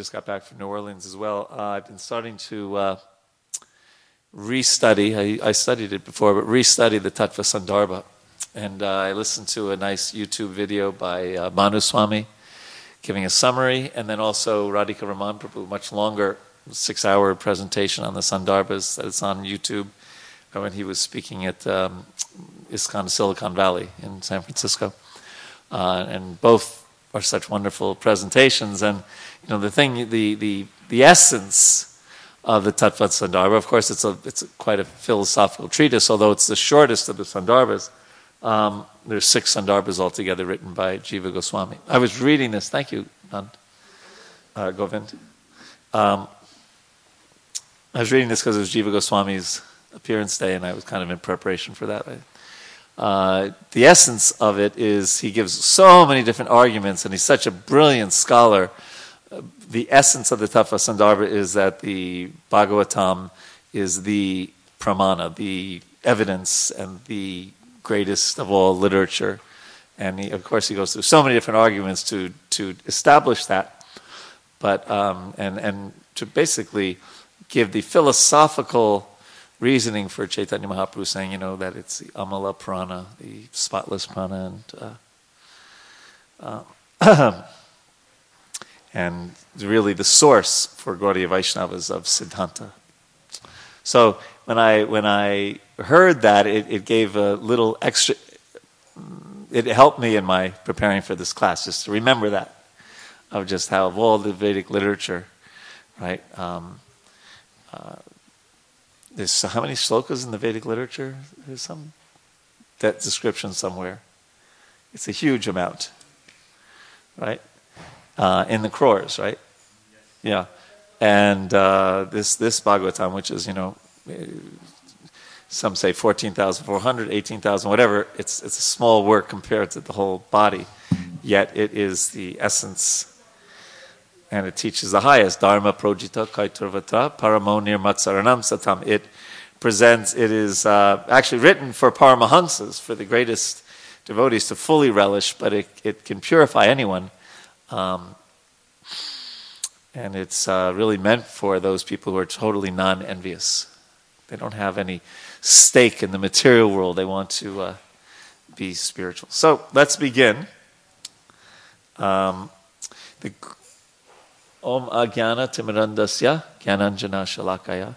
just got back from New Orleans as well. Uh, I've been starting to uh, restudy. I, I, studied it before, but restudy the Tattva Sandarbha. And uh, I listened to a nice YouTube video by uh, Bhanu Swami giving a summary, and then also Radhika Raman Prabhu, much longer six hour presentation on the Sandarbhas that is on YouTube when he was speaking at um, ISKCON Silicon Valley in San Francisco. Uh, and both are such wonderful presentations. And you know, the thing, the the the essence of the Tattva Sandarbha, of course, it's a it's quite a philosophical treatise, although it's the shortest of the Sandarbhas. Um, there's six Sandarbhas altogether written by Jiva Goswami. I was reading this. Thank you, Nand, uh, Govind. Um, I was reading this because it was Jiva Goswami's appearance day, and I was kind of in preparation for that. Uh, the essence of it is he gives so many different arguments, and he's such a brilliant scholar. Uh, the essence of the Tattva Sandarbha is that the Bhagavatam is the pramana, the evidence, and the greatest of all literature. And he, of course, he goes through so many different arguments to to establish that, but um, and and to basically give the philosophical reasoning for Chaitanya Mahaprabhu saying, you know, that it's the Amala Purana, the spotless prana, and uh, uh, and really the source for Gaudiya Vaishnavas of Siddhanta. So when I when I heard that, it, it gave a little extra. It helped me in my preparing for this class, just to remember that of just how of all the Vedic literature, right? Um, uh, there's how many slokas in the Vedic literature? There's some that description somewhere. It's a huge amount, right? Uh, in the crores, right? Yeah, and uh, this this Bhagavatam, which is you know, some say 14,400, 18,000, whatever. It's it's a small work compared to the whole body, yet it is the essence and it teaches the highest dharma projita kaiturvata paramonir matsaranam satam. It presents it is uh, actually written for paramahansas for the greatest devotees to fully relish but it, it can purify anyone. Um, and it's uh, really meant for those people who are totally non-envious. They don't have any stake in the material world. They want to uh, be spiritual. So let's begin. Um, the Om Agyana Timirandasya Gyananjana Shalakaya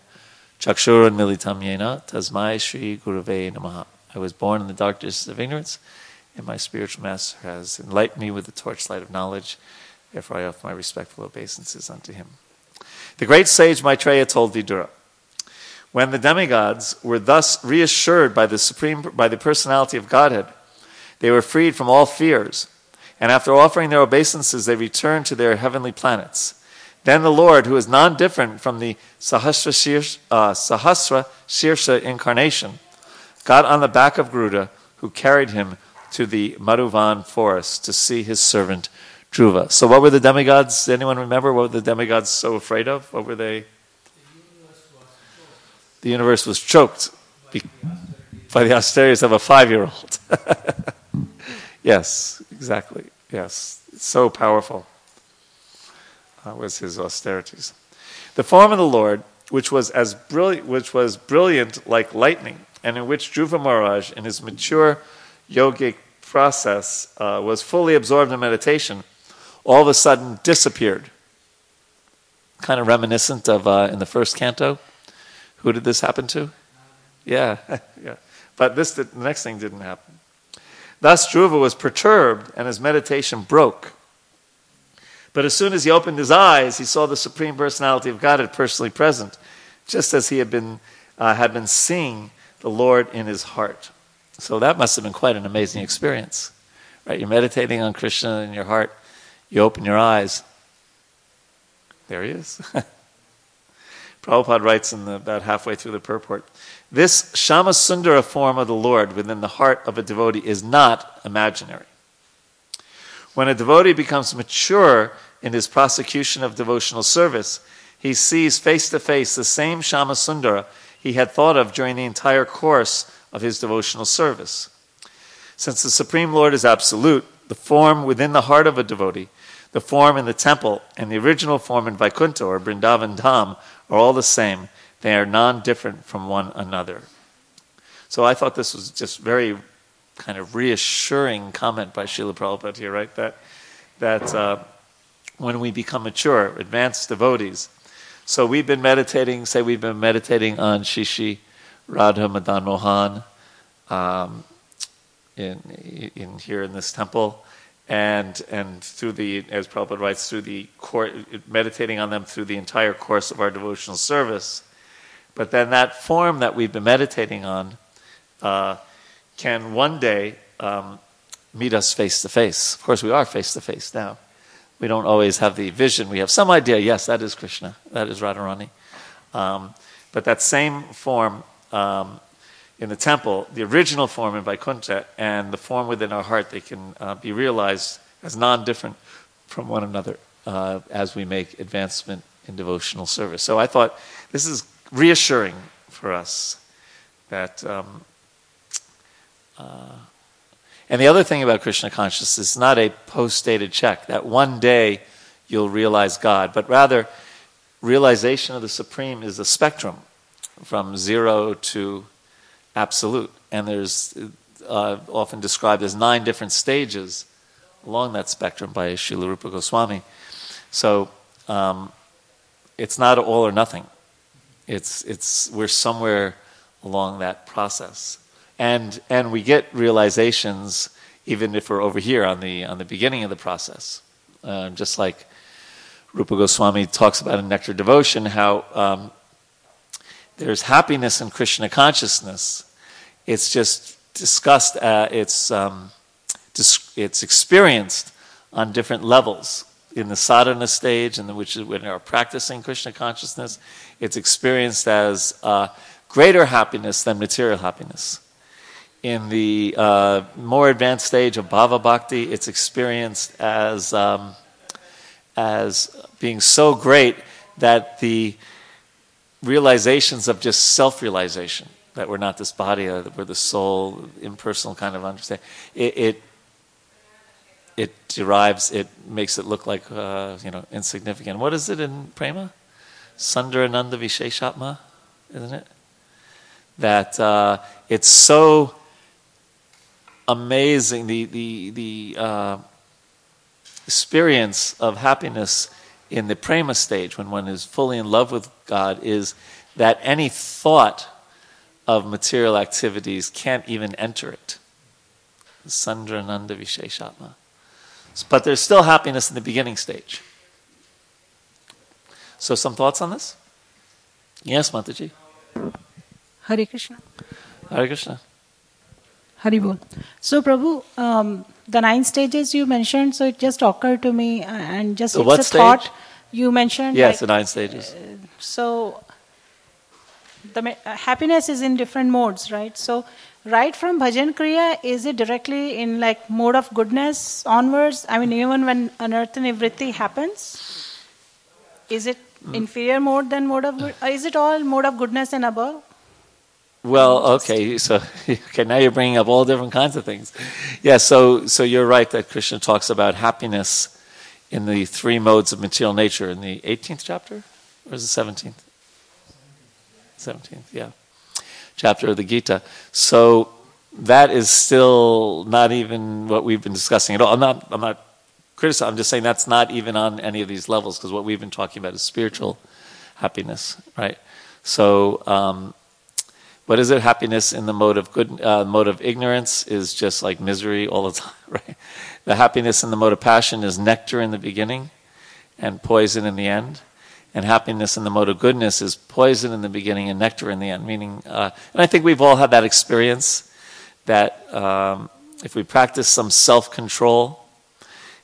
Chakshuran Militam Yena Tasmai Shri Gurave Namaha. I was born in the darkness of ignorance, and my spiritual master has enlightened me with the torchlight of knowledge. Therefore, I offer my respectful obeisances unto him. The great sage Maitreya told Vidura, when the demigods were thus reassured by the supreme, by the personality of Godhead, they were freed from all fears and after offering their obeisances, they returned to their heavenly planets. Then the Lord, who is non different from the Sahasra, Shirsha, uh, Sahasra Shirsha incarnation, got on the back of Garuda, who carried him to the Madhuvan forest to see his servant Dhruva. So, what were the demigods? Anyone remember what were the demigods so afraid of? What were they? The universe was choked by the austerities of a five year old. yes, exactly. Yes, so powerful uh, was his austerities. The form of the Lord, which was as brilliant, which was brilliant like lightning, and in which Dhruva Maharaj, in his mature yogic process, uh, was fully absorbed in meditation, all of a sudden disappeared. Kind of reminiscent of uh, in the first canto. Who did this happen to? Yeah, yeah. But this, the next thing didn't happen. Thus, Dhruva was perturbed and his meditation broke. But as soon as he opened his eyes, he saw the Supreme Personality of God had personally present, just as he had been, uh, had been seeing the Lord in his heart. So that must have been quite an amazing experience. Right? You're meditating on Krishna in your heart, you open your eyes. There he is. Prabhupada writes in the, about halfway through the purport this Shyamasundara form of the Lord within the heart of a devotee is not imaginary. When a devotee becomes mature in his prosecution of devotional service, he sees face to face the same Shyamasundara he had thought of during the entire course of his devotional service. Since the Supreme Lord is absolute, the form within the heart of a devotee, The form in the temple and the original form in Vaikuntha or Vrindavan Dham are all the same. They are non different from one another. So I thought this was just very kind of reassuring comment by Srila Prabhupada here, right? That, that uh, when we become mature, advanced devotees, so we've been meditating, say we've been meditating on Sri Sri Radha Madan Mohan um, in, in here in this temple and and through the as Prabhupada writes through the meditating on them through the entire course of our devotional service. But then that form that we've been meditating on uh, can one day um, meet us face to face. Of course, we are face to face now. We don't always have the vision. We have some idea. Yes, that is Krishna. That is Radharani. Um, but that same form um, in the temple, the original form in Vaikuntha, and the form within our heart, they can uh, be realized as non different from one another uh, as we make advancement in devotional service. So I thought this is reassuring for us that. Um, uh, and the other thing about Krishna consciousness is not a post dated check that one day you'll realize God, but rather realization of the Supreme is a spectrum from zero to absolute. And there's uh, often described as nine different stages along that spectrum by Srila Rupa Goswami. So um, it's not all or nothing. It's, it's, we're somewhere along that process. And, and we get realizations even if we're over here on the, on the beginning of the process. Uh, just like Rupa Goswami talks about in Nectar Devotion, how um, there's happiness in Krishna consciousness. It's just discussed, uh, it's, um, dis- it's experienced on different levels. In the sadhana stage, the, which is when we're practicing Krishna consciousness, it's experienced as uh, greater happiness than material happiness. In the uh, more advanced stage of bhava bhakti, it's experienced as, um, as being so great that the realizations of just self realization that we're not this body, uh, that we're the soul, impersonal kind of understanding. It, it, it derives, it makes it look like uh, you know insignificant. What is it in prema? Sandrananda Visheshatma, isn't it? That uh, it's so amazing the the the uh, experience of happiness in the prema stage, when one is fully in love with God, is that any thought of material activities can't even enter it. Sandrananda Visheshatma. But there's still happiness in the beginning stage. So, some thoughts on this? Yes, Mataji. Hare Krishna. Hare Krishna. Hari Bol. So, Prabhu, um, the nine stages you mentioned, so it just occurred to me, uh, and just The it's what a stage? thought you mentioned. Yes, like, the nine stages. so, the uh, happiness is in different modes, right? So, right from bhajan kriya, is it directly in like mode of goodness onwards? I mean, even when anartha nivritti happens, is it Mm. inferior mode than mode of good? Is it all mode of goodness and above? Well, okay, so okay, now you're bringing up all different kinds of things. Yeah, so so you're right that Krishna talks about happiness in the three modes of material nature in the 18th chapter, or is it 17th? 17th, yeah, chapter of the Gita. So that is still not even what we've been discussing at all. I'm not. I'm not criticizing. I'm just saying that's not even on any of these levels because what we've been talking about is spiritual happiness, right? So. Um, what is it? Happiness in the mode of good, uh, mode of ignorance is just like misery all the time, right? The happiness in the mode of passion is nectar in the beginning, and poison in the end. And happiness in the mode of goodness is poison in the beginning and nectar in the end. Meaning, uh, and I think we've all had that experience that um, if we practice some self-control,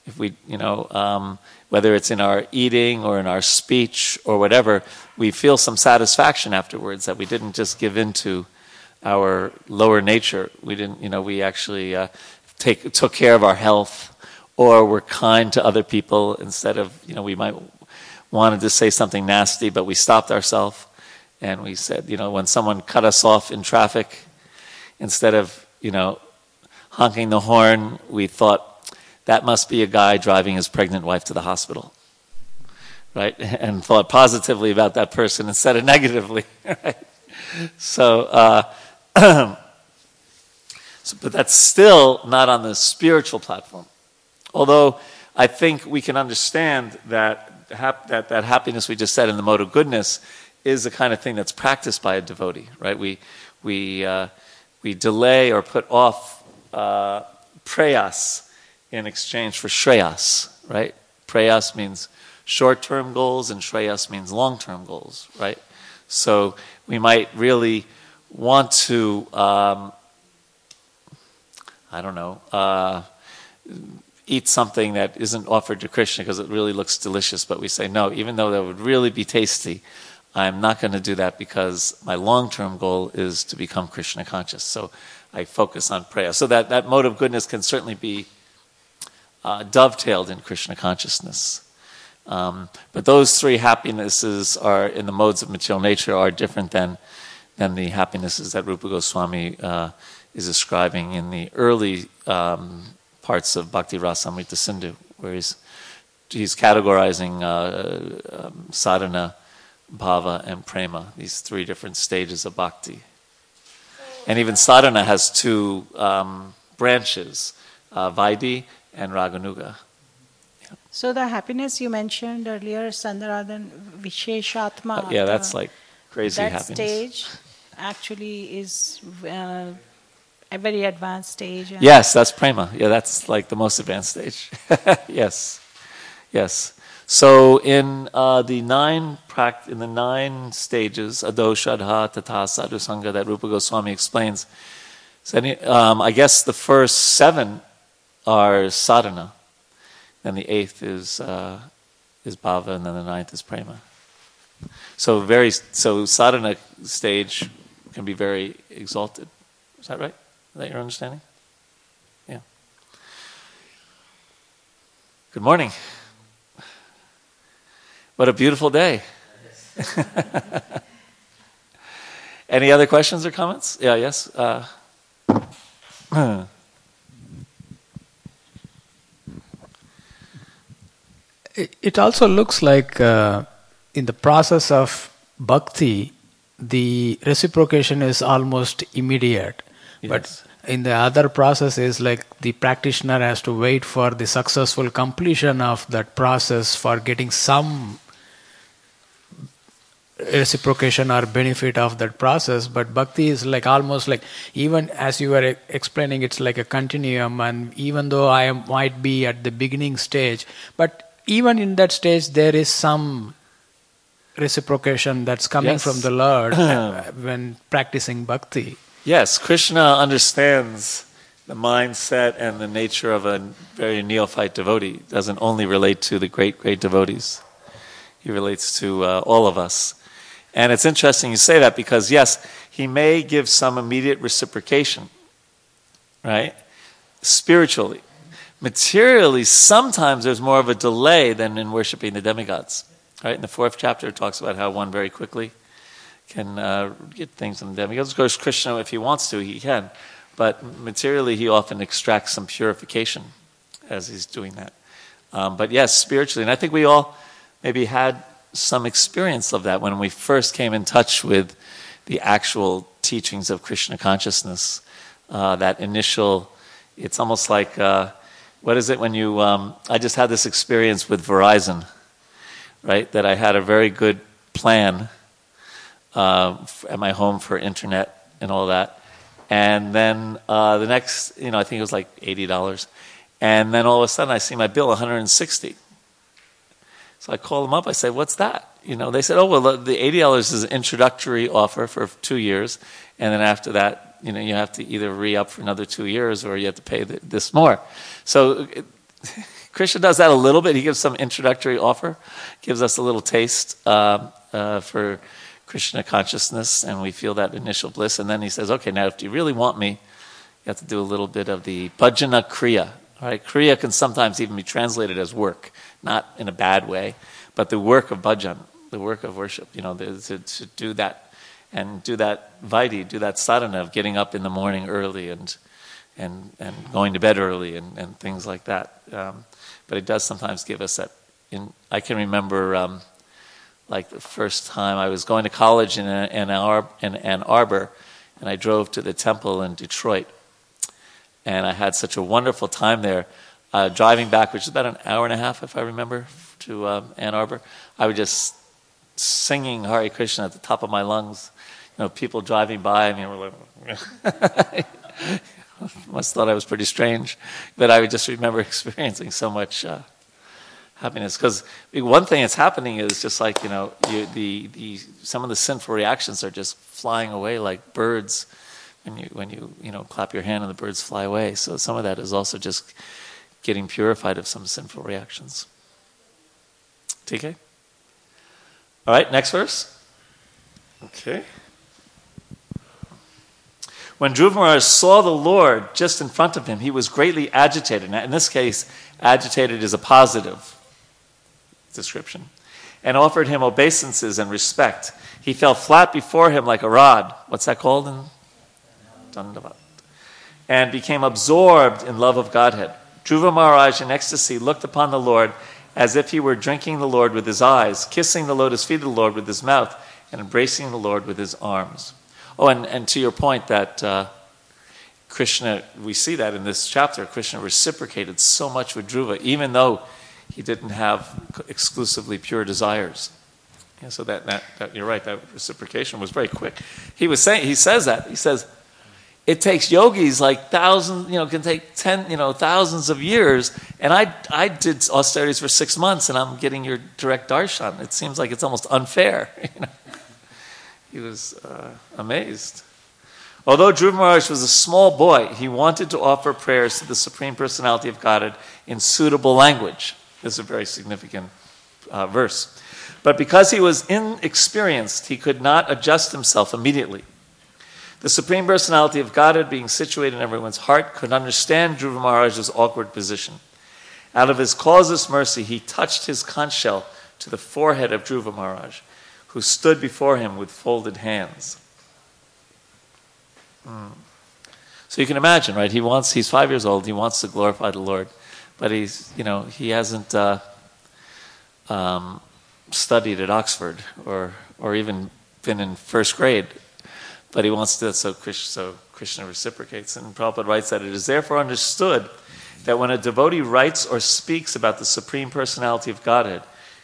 if we, you know, um, whether it's in our eating or in our speech or whatever, we feel some satisfaction afterwards that we didn't just give in to our lower nature. We didn't, you know, we actually uh, take, took care of our health or were kind to other people instead of, you know, we might wanted to say something nasty, but we stopped ourselves and we said, you know, when someone cut us off in traffic, instead of, you know, honking the horn, we thought, that must be a guy driving his pregnant wife to the hospital. Right? And thought positively about that person instead of negatively. Right? So, uh, so, but that's still not on the spiritual platform. Although I think we can understand that hap- that, that happiness we just said in the mode of goodness is the kind of thing that's practiced by a devotee, right? We, we, uh, we delay or put off uh, preyas in exchange for shreyas, right? Preyas means short term goals, and shreyas means long term goals, right? So we might really want to, um, I don't know, uh, eat something that isn't offered to Krishna because it really looks delicious, but we say, no, even though that would really be tasty, I'm not going to do that because my long term goal is to become Krishna conscious. So I focus on prayer. So that, that mode of goodness can certainly be uh, dovetailed in Krishna consciousness. Um, but those three happinesses are in the modes of material nature are different than than the happinesses that Rupa Goswami uh, is describing in the early um, parts of Bhakti Rasamrita Sindhu, where he's he's categorizing uh, um, sadhana, bhava, and prema, these three different stages of bhakti. And even sadhana has two um, branches, uh, Vaidhi and Raganuga. So the happiness you mentioned earlier, Sandrananda Visheshatma. Uh, yeah, that's like crazy that happiness. stage actually is uh, a very advanced stage. Yes, that's prema. Yeah, that's like the most advanced stage. yes, yes. So in uh, the nine pract- in the nine stages, adoshadha, tata, sadhusanga, that Rupa Goswami explains. So any, um, I guess the first seven are sadhana, and the eighth is uh, is bhava, and then the ninth is prema. So very so sadhana stage can be very exalted. Is that right? Is that your understanding? Yeah. Good morning. What a beautiful day. Any other questions or comments? Yeah, yes. Uh, It, it also looks like uh, in the process of bhakti, the reciprocation is almost immediate. Yes. But in the other process is like the practitioner has to wait for the successful completion of that process for getting some reciprocation or benefit of that process but bhakti is like almost like even as you were explaining it's like a continuum and even though i am, might be at the beginning stage but even in that stage there is some reciprocation that's coming Yes. from the lord when practicing bhakti yes, Krishna understands the mindset and the nature of a very neophyte devotee. It doesn't only relate to the great, great devotees, he relates to uh, all of us. And it's interesting you say that because, yes, he may give some immediate reciprocation, right? Spiritually. Materially, sometimes there's more of a delay than in worshiping the demigods. Right? In the fourth chapter, it talks about how one very quickly can uh, get things from the demigods. Of course, Krishna, if he wants to, he can. But materially, he often extracts some purification as he's doing that. Um, but yes, spiritually, and I think we all maybe had some experience of that when we first came in touch with the actual teachings of Krishna consciousness. Uh, that initial, it's almost like, uh, what is it when you, um, I just had this experience with Verizon, right? That I had a very good plan uh, at my home for internet and all that. And then uh, the next, you know, I think it was like eighty dollars, and then all of a sudden I see my bill one hundred and sixty. So I call them up. I say, "What's that?" You know, they said, "Oh, well, the eighty dollars is an introductory offer for two years, and then after that, you know, you have to either re-up for another two years or you have to pay th- this more." So it, Krishna does that a little bit. He gives some introductory offer, gives us a little taste uh, uh, for Krishna consciousness, and we feel that initial bliss. And then he says, "Okay, now if you really want me, you have to do a little bit of the bhajana kriya." All right, kriya can sometimes even be translated as work, not in a bad way, but the work of bhajan, the work of worship. You know, to, to do that and do that vaidhi, do that sadhana of getting up in the morning early and and, and going to bed early and, and things like that. Um, but it does sometimes give us that. In, I can remember um, like the first time I was going to college in, in, in Ann Arbor, and I drove to the temple in Detroit. And I had such a wonderful time there. Uh, driving back, which is about an hour and a half, if I remember, to um, Ann Arbor, I was just singing Hare Krishna at the top of my lungs. You know, people driving by me were like, must thought I was pretty strange. But I would just remember experiencing so much uh, happiness. Because one thing that's happening is just like, you know, you, the, the, some of the sinful reactions are just flying away like birds when you, when you, you know, clap your hand and the birds fly away. So some of that is also just getting purified of some sinful reactions. TK? All right, next verse. Okay. When Dhruva saw the Lord just in front of him, he was greatly agitated. Now, in this case, agitated is a positive description. And offered him obeisances and respect. He fell flat before him like a rod. What's that called in? And became absorbed in love of Godhead. Dhruva Maharaj, in ecstasy, looked upon the Lord as if he were drinking the Lord with his eyes, kissing the lotus feet of the Lord with his mouth, and embracing the Lord with his arms. Oh, and, and to your point that uh, Krishna, we see that in this chapter, Krishna reciprocated so much with Dhruva, even though he didn't have exclusively pure desires. Yeah, so that, that, that, you're right, that reciprocation was very quick. He was saying, he says that, he says, it takes yogis like thousands, you know, can take ten, you know, thousands of years. And I, I did austerities for six months, and I'm getting your direct darshan. It seems like it's almost unfair. You know? He was uh, amazed. Although Dhruva Maharaj was a small boy, he wanted to offer prayers to the Supreme Personality of Godhead in suitable language. This is a very significant uh, verse. But because he was inexperienced, he could not adjust himself immediately. The Supreme Personality of Godhead, being situated in everyone's heart, could understand Dhruva Maharaj's awkward position. Out of his causeless mercy, he touched his conch shell to the forehead of Dhruva Maharaj, who stood before him with folded hands. Mm. So you can imagine, right? He wants, he's five years old, he wants to glorify the Lord, but he's, you know, he hasn't uh, um, studied at Oxford or, or even been in first grade but he wants to so Krishna, so Krishna reciprocates. And Prabhupada writes that it is therefore understood that when a devotee writes or speaks about the Supreme Personality of Godhead,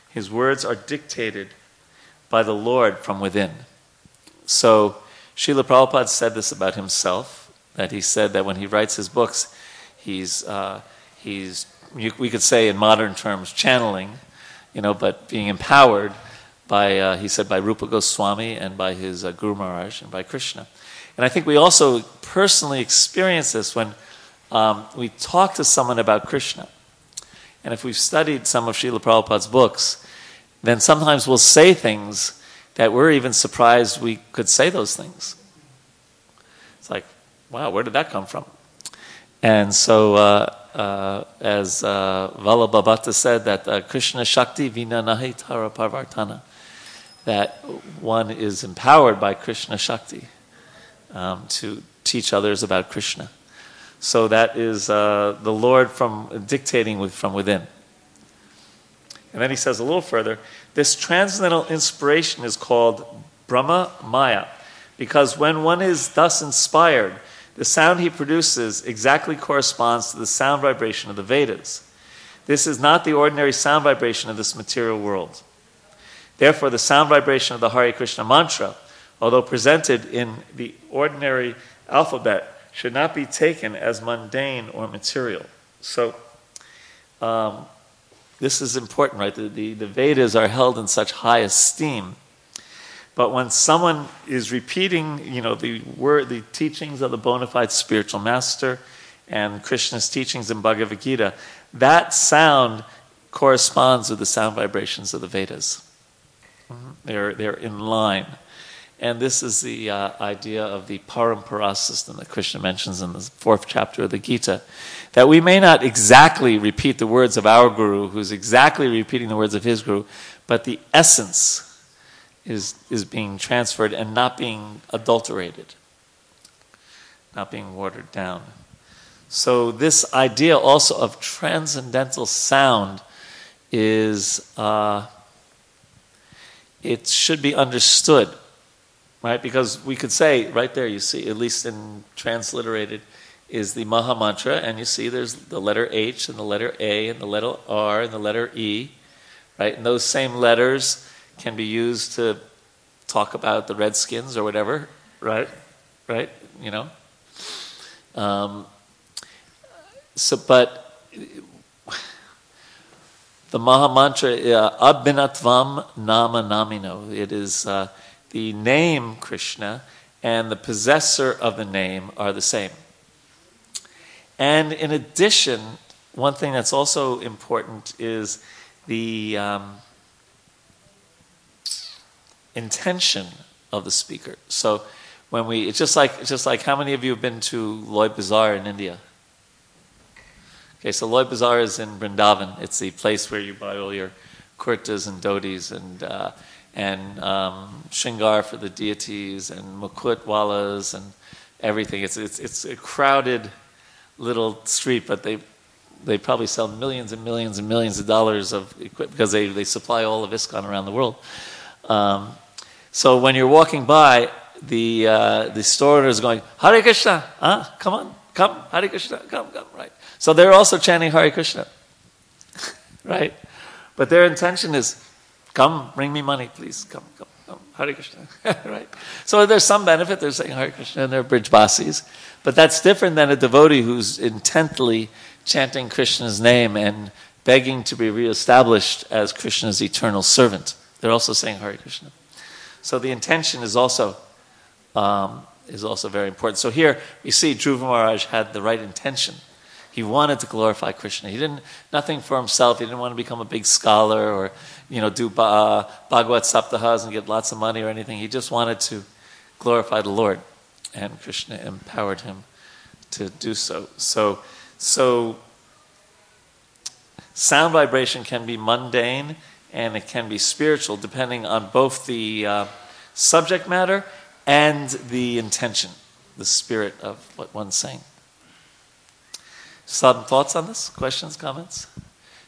his words are dictated by the Lord from within. So Srila Prabhupada said this about himself, that he said that when he writes his books, he's, uh, he's we could say in modern terms, channeling, you know, but being empowered by, uh, he said, by Rupa Goswami and by his uh, Guru Maharaj and by Krishna. And I think we also personally experience this when um, we talk to someone about Krishna. And if we've studied some of Srila Prabhupada's books, then sometimes we'll say things that we're even surprised we could say those things. It's like, wow, where did that come from? And so, uh, uh, as uh, said, that uh, Krishna Shakti Vina Nahi Tara Pravartana that one is empowered by Krishna Shakti um, to teach others about Krishna. So that is uh, the Lord from dictating with, from within. And then he says a little further this transcendental inspiration is called Brahma Maya, because when one is thus inspired, the sound he produces exactly corresponds to the sound vibration of the Vedas. This is not the ordinary sound vibration of this material world. Therefore, the sound vibration of the Hare Krishna mantra, although presented in the ordinary alphabet, should not be taken as mundane or material. So, um, this is important, right? The, the, the Vedas are held in such high esteem. But when someone is repeating, you know, the word, the teachings of the bona fide spiritual master and Krishna's teachings in Bhagavad Gita, that sound corresponds with the sound vibrations of the Vedas. Mm-hmm. They're, they're in line. And this is the uh, idea of the parampara system that Krishna mentions in the fourth chapter of the Gita. That we may not exactly repeat the words of our guru, who's exactly repeating the words of his guru, but the essence is, is being transferred and not being adulterated, not being watered down. So, this idea also of transcendental sound is, uh, it should be understood, right? Because we could say, right there, you see, at least in transliterated, is the Maha Mantra, and you see there's the letter H and the letter A and the letter R and the letter E, right? And those same letters can be used to talk about the Redskins or whatever, right? Right? You know? Um, so, but the Maha Mantra, uh, Abhinatvam Nama Namino, it is uh, the name Krishna and the possessor of the name are the same. And in addition, one thing that's also important is the um, intention of the speaker. So when we, it's just like, it's just like how many of you have been to Loy Bazaar in India? Okay, so Loy Bazaar is in Vrindavan. It's the place where you buy all your kurtas and dhotis and uh, and um, shingar for the deities and mukut walas and everything. It's it's it's a crowded little street, but they they probably sell millions and millions and millions of dollars of equipment because they, they supply all of ISKCON around the world. Um, so when you're walking by, the uh, the store owner is going, Hare Krishna, huh? Come on, come, Hare Krishna, come, come, right? So they're also chanting Hare Krishna, right? But their intention is, come, bring me money, please, come, come, come, Hare Krishna, right? So there's some benefit. They're saying Hare Krishna and they're Brijbasis, but that's different than a devotee who's intently chanting Krishna's name and begging to be reestablished as Krishna's eternal servant. They're also saying Hare Krishna. So the intention is also um, is also very important. So here we see Dhruva Maharaj had the right intention. He wanted to glorify Krishna. He didn't nothing for himself. He didn't want to become a big scholar or you know do uh, Bhagavad Saptahas and get lots of money or anything. He just wanted to glorify the Lord, and Krishna empowered him to do so. So so sound vibration can be mundane and it can be spiritual depending on both the uh, subject matter and the intention, the spirit of what one's saying. Some thoughts on this? Questions, comments?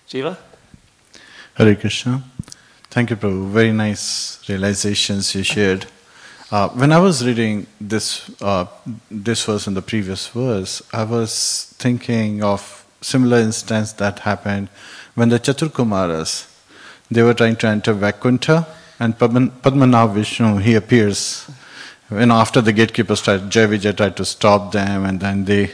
Jiva? Hare Krishna. Thank you, Prabhu. Very nice realizations you shared. Uh, when I was reading this uh, this verse and the previous verse, I was thinking of similar instance that happened when the Chaturkumaras they were trying to enter Vaikuntha, and Padmanabh Vishnu, he appears. When after the gatekeepers tried, Jai Vijay tried to stop them, and then they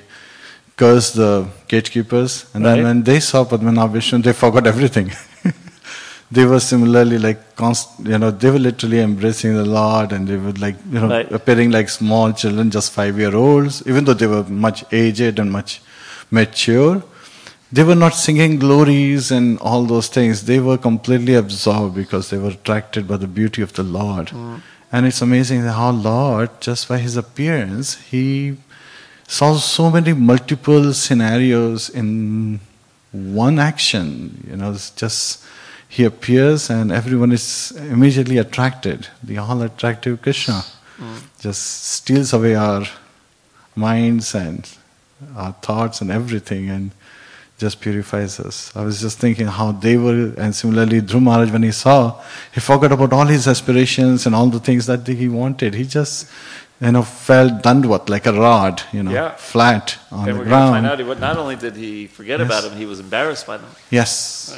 cursed the gatekeepers. And right. then when they saw Padmanabh Vishnu, they forgot everything. they were similarly like, const, you know, they were literally embracing the Lord, and they were like, you know, right. appearing like small children, just five year olds, even though they were much aged and much mature they were not singing glories and all those things. They were completely absorbed because they were attracted by the beauty of the Lord. Mm. And it's amazing how Lord, just by his appearance, he saw so many multiple scenarios in one action. You know, it's just he appears and everyone is immediately attracted. The all attractive Krishna mm. just steals away our minds and our thoughts and everything and just purifies us. I was just thinking how they were, and similarly, Dhruv Maharaj, when he saw, he forgot about all his aspirations and all the things that he wanted. He just, you know, fell dandvat like a rod, you know, yeah. flat on and the ground. Find out he, not only did he forget yes. about him, he was embarrassed by them. Yes,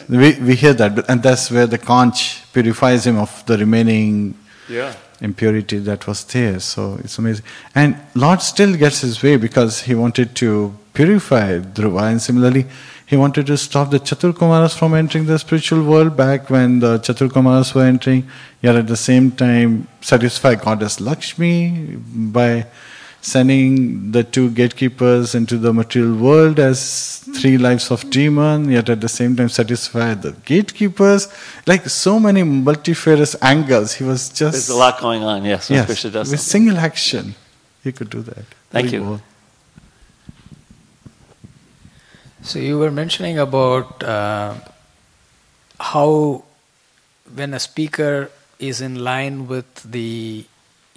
right. we, we hear that, and that's where the conch purifies him of the remaining yeah. impurity that was there. So it's amazing. And Lord still gets his way because he wanted to purify Dhruva. And similarly, he wanted to stop the Chaturkumaras from entering the spiritual world back when the Chaturkumaras were entering, yet at the same time satisfy goddess Lakshmi by sending the two gatekeepers into the material world as three lives of demon, yet at the same time satisfy the gatekeepers. Like so many multifarious angles. He was just. There's a lot going on, yes. Yes, with single action, he could do that. Thank Very you. Well. So you were mentioning about uh, how when a speaker is in line with the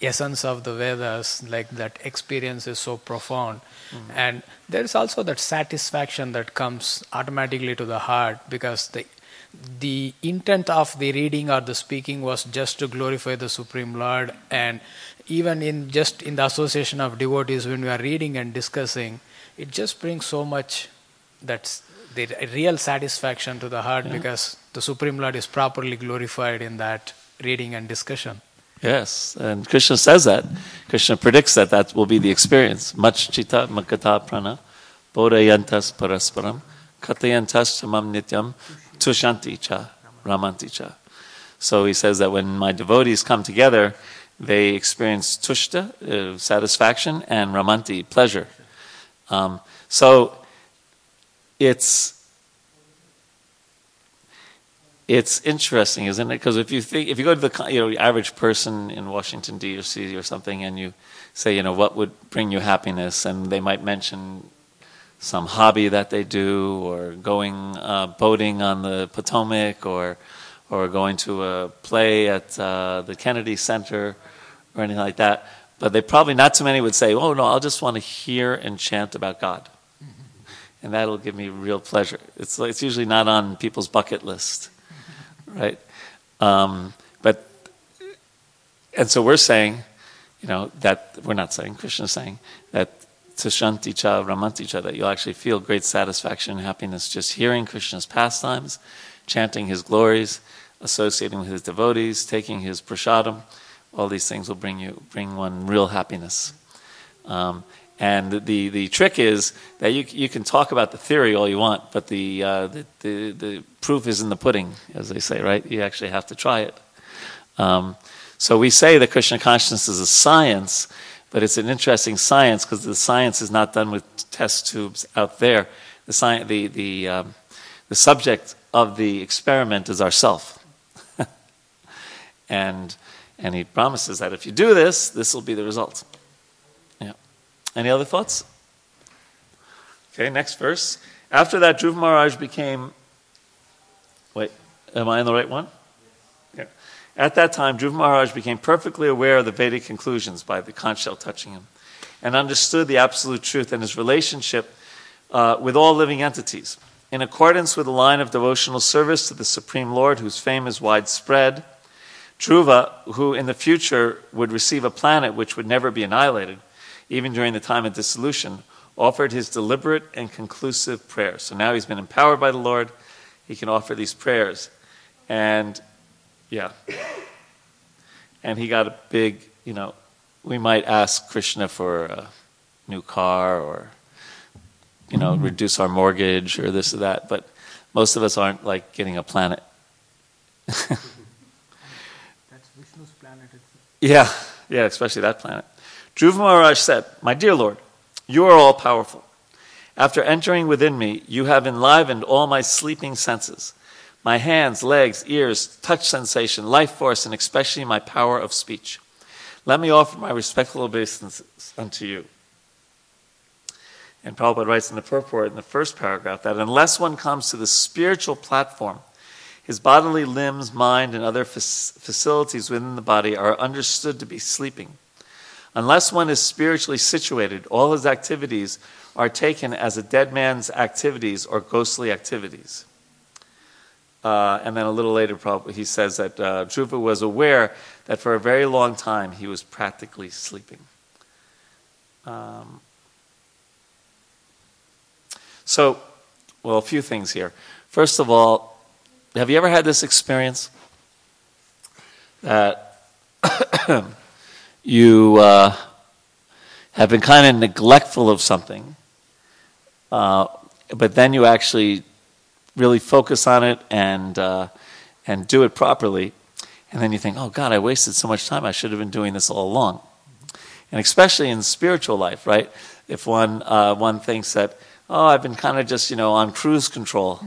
essence of the Vedas, like that experience is so profound. And there is also that satisfaction that comes automatically to the heart because the the intent of the reading or the speaking was just to glorify the Supreme Lord and even in just in the association of devotees when we are reading and discussing, it just brings so much that's the real satisfaction to the heart because the Supreme Lord is properly glorified in that reading and discussion. Yes, and Krishna says that. Krishna predicts that that will be the experience. Much chita makata prana, bodayantas parasparam, katayantas tamam nityam, tushanti cha, ramanti cha. So he says that when my devotees come together, they experience tushta, uh, satisfaction, and ramanti, pleasure. Um, so it's it's interesting, isn't it? Because if you think, if you go to the you know average person in Washington D.C. or something, and you say, you know, what would bring you happiness, and they might mention some hobby that they do, or going uh, boating on the Potomac, or or going to a play at uh, the Kennedy Center, or anything like that. But they probably not too many would say, "Oh no, I'll just want to hear and chant about God." And that'll give me real pleasure. It's, it's usually not on people's bucket list right? Um, but and so we're saying, you know, that we're not saying Krishna's saying that Tushanti cha ramanti cha that you'll actually feel great satisfaction and happiness just hearing Krishna's pastimes, chanting his glories, associating with his devotees, taking his prasadam. All these things will bring you bring one real happiness. Um, and the, the trick is that you, you can talk about the theory all you want, but the, uh, the, the, the, proof is in the pudding, as they say, right? You actually have to try it. Um, so we say that Krishna consciousness is a science, but it's an interesting science because the science is not done with test tubes out there. The, sci- the, the, um, the subject of the experiment is ourself. and, and he promises that if you do this, this will be the result. Any other thoughts? Okay, next verse. After that, Dhruva Maharaj became. Wait, am I in the right one? Okay. At that time, Dhruva Maharaj became perfectly aware of the Vedic conclusions by the conch shell touching him and understood the absolute truth and his relationship uh, with all living entities. In accordance with the line of devotional service to the Supreme Lord, whose fame is widespread, Dhruva, who in the future would receive a planet which would never be annihilated, even during the time of dissolution, offered his deliberate and conclusive prayer. So now he's been empowered by the Lord. He can offer these prayers. And yeah. And he got a big, you know, we might ask Krishna for a new car or, you know, reduce our mortgage or this or that. But most of us aren't like getting a planet. That's Vishnu's planet. Yeah, yeah, especially that planet. Dhruva Maharaj said, My dear Lord, you are all powerful. After entering within me, you have enlivened all my sleeping senses my hands, legs, ears, touch sensation, life force, and especially my power of speech. Let me offer my respectful obeisances unto you. And Prabhupada writes in the purport in the first paragraph that unless one comes to the spiritual platform, his bodily limbs, mind, and other facilities within the body are understood to be sleeping. Unless one is spiritually situated, all his activities are taken as a dead man's activities or ghostly activities. Uh, and then a little later, probably, he says that uh, was aware that for a very long time he was practically sleeping. Um, so, well, a few things here. First of all, have you ever had this experience that you uh, have been kind of neglectful of something, uh, but then you actually really focus on it and uh, and do it properly, and then you think, "Oh God, I wasted so much time. I should have been doing this all along." And especially in spiritual life, right? If one uh, one thinks that, "Oh, I've been kind of just you know on cruise control."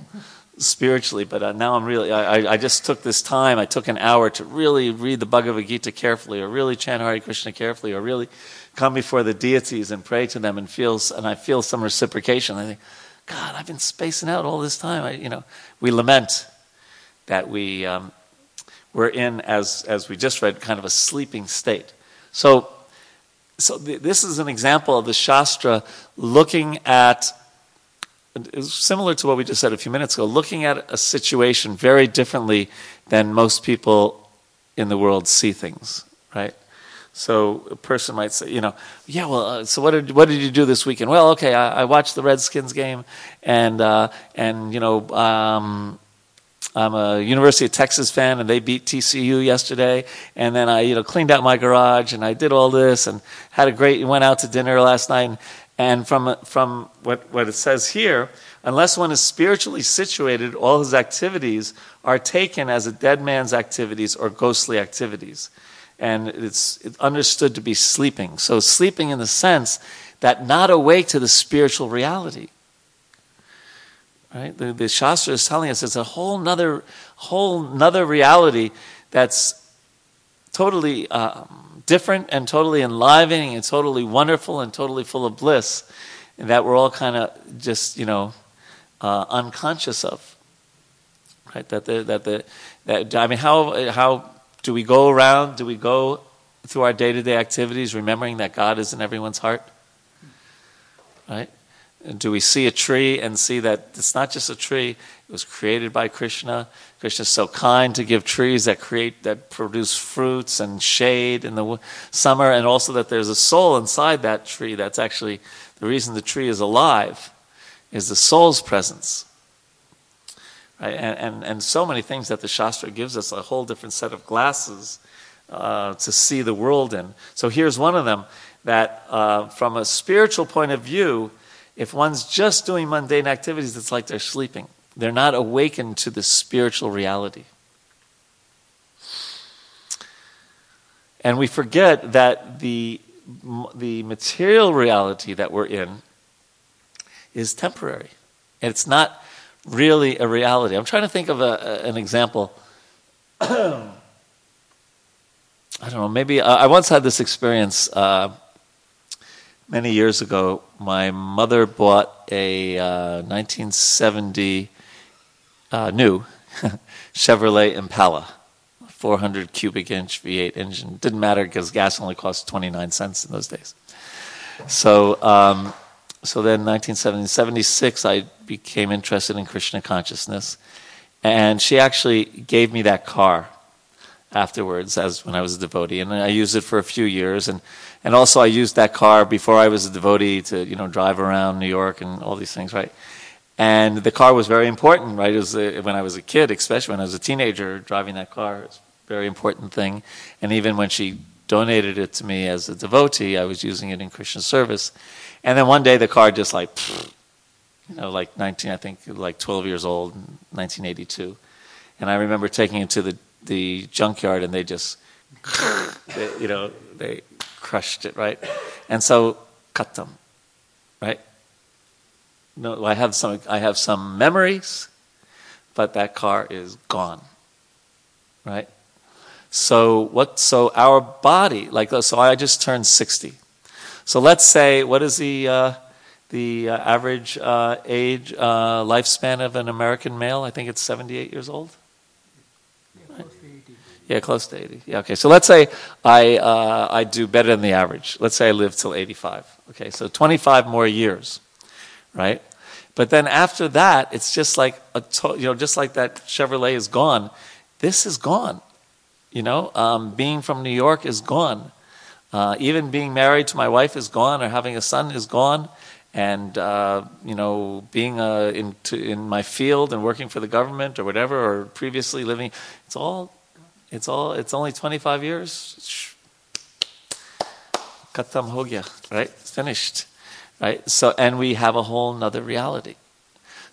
Spiritually, but uh, now I'm really, I, I just took this time, I took an hour to really read the Bhagavad Gita carefully, or really chant Hare Krishna carefully, or really come before the deities and pray to them and feel, and I feel some reciprocation. I think, God, I've been spacing out all this time. I, you know, we lament that we, um, we're in, as, as we just read, kind of a sleeping state. So, so th- this is an example of the Shastra looking at, similar to what we just said a few minutes ago, looking at a situation very differently than most people in the world see things, right? So a person might say, you know, yeah, well, uh, so what did what did you do this weekend? Well, okay, I, I watched the Redskins game, and uh, and you know, um, I'm a University of Texas fan, and they beat TCU yesterday. And then I, you know, cleaned out my garage, and I did all this, and had a great. Went out to dinner last night, and, and from from what what it says here, unless one is spiritually situated, all his activities are taken as a dead man's activities or ghostly activities, and it's, it's understood to be sleeping. So sleeping in the sense that not awake to the spiritual reality. Right? The, the Shastra is telling us it's a whole nother, whole nother reality that's totally um, different and totally enlivening and totally wonderful and totally full of bliss that we're all kind of just, you know, uh, unconscious of. Right? That the, that the, that, I mean, how, how do we go around, do we go through our day to day activities remembering that God is in everyone's heart? Right? Do we see a tree and see that it's not just a tree it was created by krishna. Krishna is so kind to give trees that create that produce fruits and shade in the summer and also that there's a soul inside that tree that's actually the reason the tree is alive is the soul's presence. Right and, and, and so many things that the shastra gives us a whole different set of glasses uh, to see the world in. So here's one of them that uh, from a spiritual point of view if one's just doing mundane activities, it's like they're sleeping. They're not awakened to the spiritual reality. And we forget that the, the material reality that we're in is temporary. It's not really a reality. I'm trying to think of a, an example. I don't know, maybe uh, I once had this experience. Uh, many years ago, my mother bought a uh, 1970 uh, new Chevrolet Impala, 400 cubic inch V8 engine. Didn't matter because gas only cost 29 cents in those days. So, um, so then 1976, I became interested in Krishna consciousness. And she actually gave me that car afterwards as when I was a devotee. And I used it for a few years. And and also, I used that car before I was a devotee to, you know, drive around New York and all these things, right? And the car was very important, right? It was a, when I was a kid, especially when I was a teenager, driving that car was a very important thing. And even when she donated it to me as a devotee, I was using it in Krishna service. And then one day the car just like, you know, like 19, I think, like 12 years old, 1982. And I remember taking it to the, the junkyard and they just, they, you know, they crushed it, right? And so cut them, right? No, I have some. I have some memories, but that car is gone, right? So what? So our body, like so, I just turned sixty. So let's say, what is the uh, the uh, average uh, age uh, lifespan of an American male? I think it's seventy-eight years old. Yeah, close to 80. Yeah, okay. So let's say I, uh, I do better than the average. Let's say I live till 85. Okay, so 25 more years, right? But then after that, it's just like a to- you know, just like that Chevrolet is gone. This is gone. You know, um, being from New York is gone. Uh, even being married to my wife is gone, or having a son is gone, and uh, you know, being uh, in to, in my field and working for the government or whatever, or previously living, it's all it's all. It's only 25 years. Katam ho gaya, right? It's finished, right? So, and we have a whole nother reality.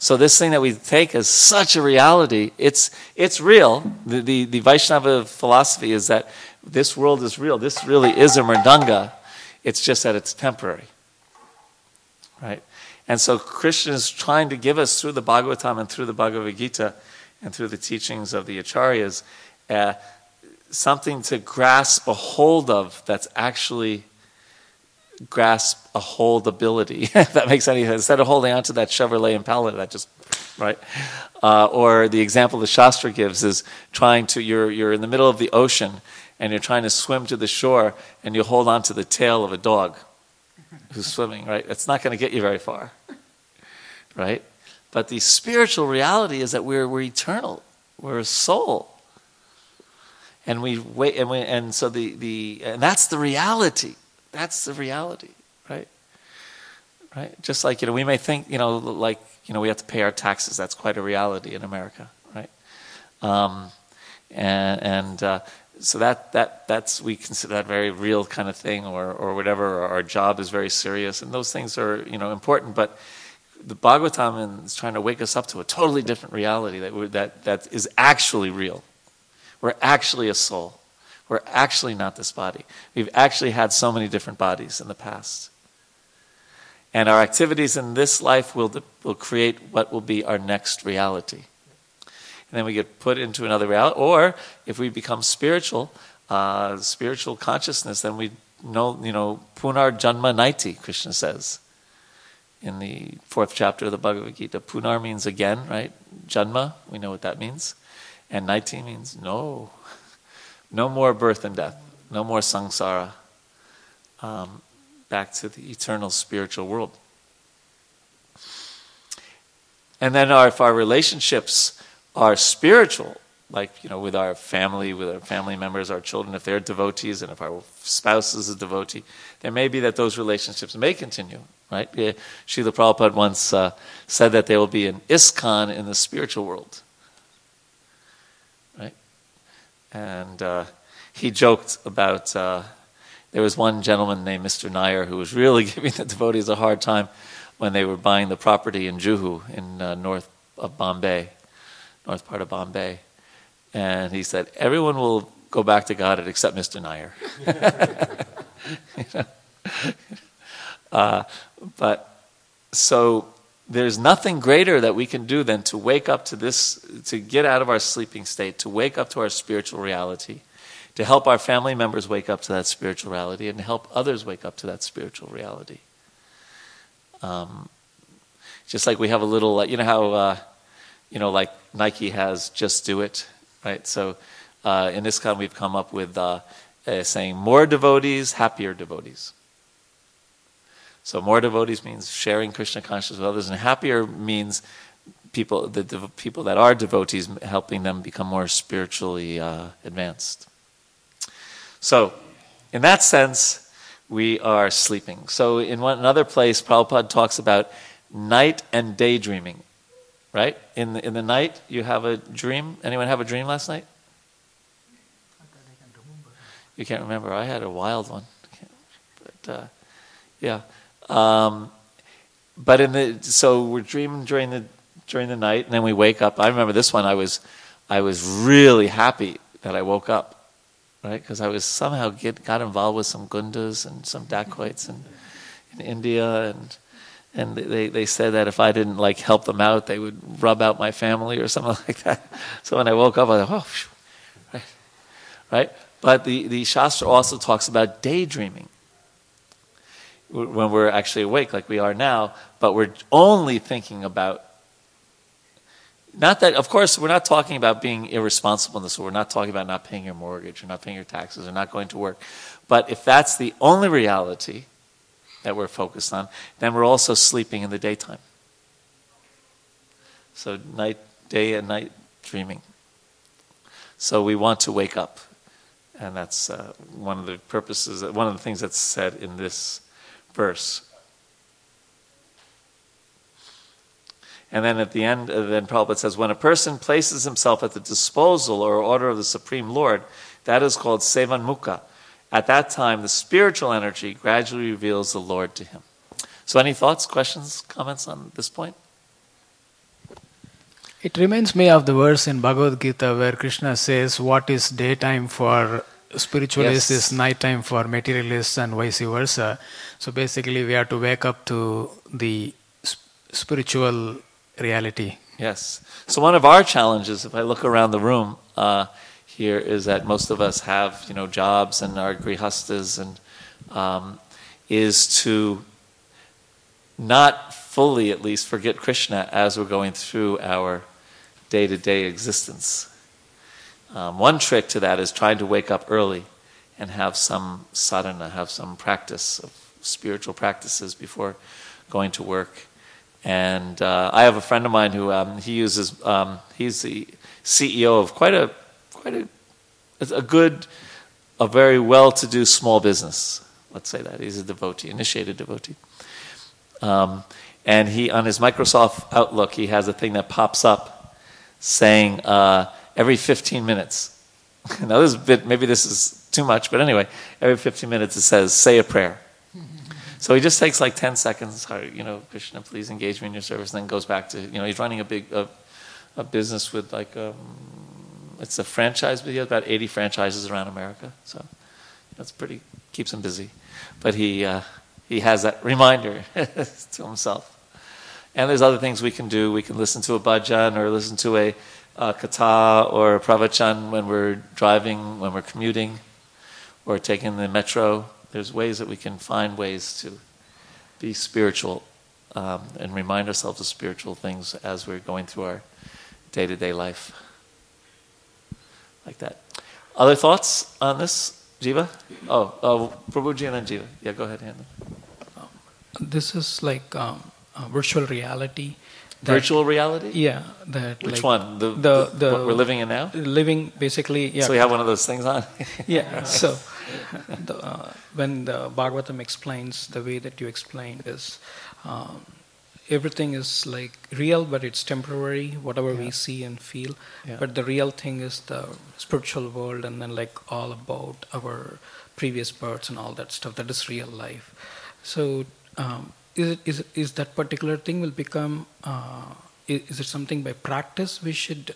So this thing that we take as such a reality, it's it's real. The, the, the Vaishnava philosophy is that this world is real. This really is a mridanga. It's just that it's temporary, right? And so Krishna is trying to give us through the Bhagavatam and through the Bhagavad Gita and through the teachings of the acharyas uh, something to grasp a hold of that's actually grasp a hold ability. if that makes any sense. Instead of holding onto that Chevrolet Impala, that just right. Uh, or the example the Shastra gives is trying to you're you're in the middle of the ocean and you're trying to swim to the shore and you hold onto the tail of a dog who's swimming, right? It's not going to get you very far, right? But the spiritual reality is that we're, we're eternal. We're a soul. And we wait, and, we, and so the, the, and that's the reality. That's the reality, right? Right? Just like, you know, we may think, you know, like, you know, we have to pay our taxes. That's quite a reality in America, right? Um, and, and uh, so that, that, that's, we consider that very real kind of thing or, or whatever, or our job is very serious. And those things are, you know, important, but the Bhagavatam is trying to wake us up to a totally different reality that, that, that is actually real. We're actually a soul. We're actually not this body. We've actually had so many different bodies in the past. And our activities in this life will, will create what will be our next reality. And then we get put into another reality. Or if we become spiritual, uh, spiritual consciousness, then we know, you know, punar janma naiti, Krishna says in the fourth chapter of the Bhagavad Gita. Punar means again, right? Janma, we know what that means. And Naiti means no. No more birth and death. No more samsara. Um, back to the eternal spiritual world. And then our, if our relationships are spiritual, like you know, with our family, with our family members, our children, if they're devotees, and if our spouse is a devotee, there may be that those relationships may continue right? Srila Prabhupada once uh, said that there will be an ISKCON in the spiritual world, right? And uh, he joked about uh, there was one gentleman named Mr. Nair who was really giving the devotees a hard time when they were buying the property in Juhu in uh, north of Bombay, north part of Bombay, and he said everyone will go back to God except Mr. Nair. you know? Uh, but so there's nothing greater that we can do than to wake up to this, to get out of our sleeping state, to wake up to our spiritual reality, to help our family members wake up to that spiritual reality, and help others wake up to that spiritual reality. Um, just like we have a little, you know how, uh, you know, like Nike has "Just Do It," right? So uh, in ISKCON we've come up with uh, saying more devotees, happier devotees. So more devotees means sharing Krishna consciousness with others, and happier means people the dev- people that are devotees helping them become more spiritually uh, advanced. So, in that sense, we are sleeping. So, in one another place, Prabhupada talks about night and daydreaming. Right in the, in the night, you have a dream. Anyone have a dream last night? You can't remember. I had a wild one. But uh, yeah. Um, but in the so we're dreaming during the during the night, and then we wake up. I remember this one. I was I was really happy that I woke up, right? Because I was somehow get got involved with some gundas and some dacoits in, in India, and and they they said that if I didn't like help them out, they would rub out my family or something like that. So when I woke up, I thought, oh, right, right. But the the shastra also talks about daydreaming when we're actually awake like we are now, but we're only thinking about not that of course we're not talking about being irresponsible in this world. we're not talking about not paying your mortgage or not paying your taxes or not going to work. But if that's the only reality that we're focused on then we're also sleeping in the daytime. So night day and night dreaming. So we want to wake up. And that's uh, one of the purposes one of the things that's said in this verse. And then at the end, uh, then Prabhupada says, when a person places himself at the disposal or order of the Supreme Lord, that is called sevonmukha. At that time, the spiritual energy gradually reveals the Lord to him. So, any thoughts, questions, comments on this point? It reminds me of the verse in Bhagavad Gita where Krishna says, What is daytime for spiritualists yes. is nighttime for materialists and vice versa. So basically, we have to wake up to the spiritual reality. Yes. So one of our challenges, if I look around the room uh, here, is that most of us have you know jobs and are grihastas, and um, is to not fully, at least, forget Krishna as we're going through our day-to-day existence Um, one trick to that is trying to wake up early and have some sadhana, have some practice of spiritual practices before going to work. And uh, I have a friend of mine who um, he uses. Um, he's the CEO of quite a quite a a good, a very well-to-do small business. Let's say that he's a devotee, initiated devotee. Um, and he on his Microsoft Outlook he has a thing that pops up saying uh, every 15 minutes. now this is bit, maybe this is too much, but anyway, every 15 minutes it says say a prayer. So he just takes like 10 seconds, you know, Krishna, please engage me in your service, and then goes back to, you know, he's running a big a, a business with like, um, it's a franchise, but he has about 80 franchises around America. So that's pretty, keeps him busy. But he, uh, he has that reminder to himself. And there's other things we can do. We can listen to a bhajan or listen to a, a katha or pravachan when we're driving, when we're commuting, or taking the metro there's ways that we can find ways to be spiritual um, and remind ourselves of spiritual things as we're going through our day to day life. Like that. Other thoughts on this, Jiva? Oh, oh Prabhuji and Jiva. Yeah, go ahead, Hannah. Um, this is like um, virtual reality. That, virtual reality? Yeah. That Which like one? The, the, the, what we're living in now? Living basically. Yeah. So we have one of those things on. yeah. So the, uh, when the Bhagavatam explains the way that you explained is um, everything is like real, but it's temporary, whatever yeah. we see and feel. Yeah. But the real thing is the spiritual world, and then like all about our previous births and all that stuff. That is real life. So um, is it is is that particular thing will become? Uh, is, is it something by practice we should?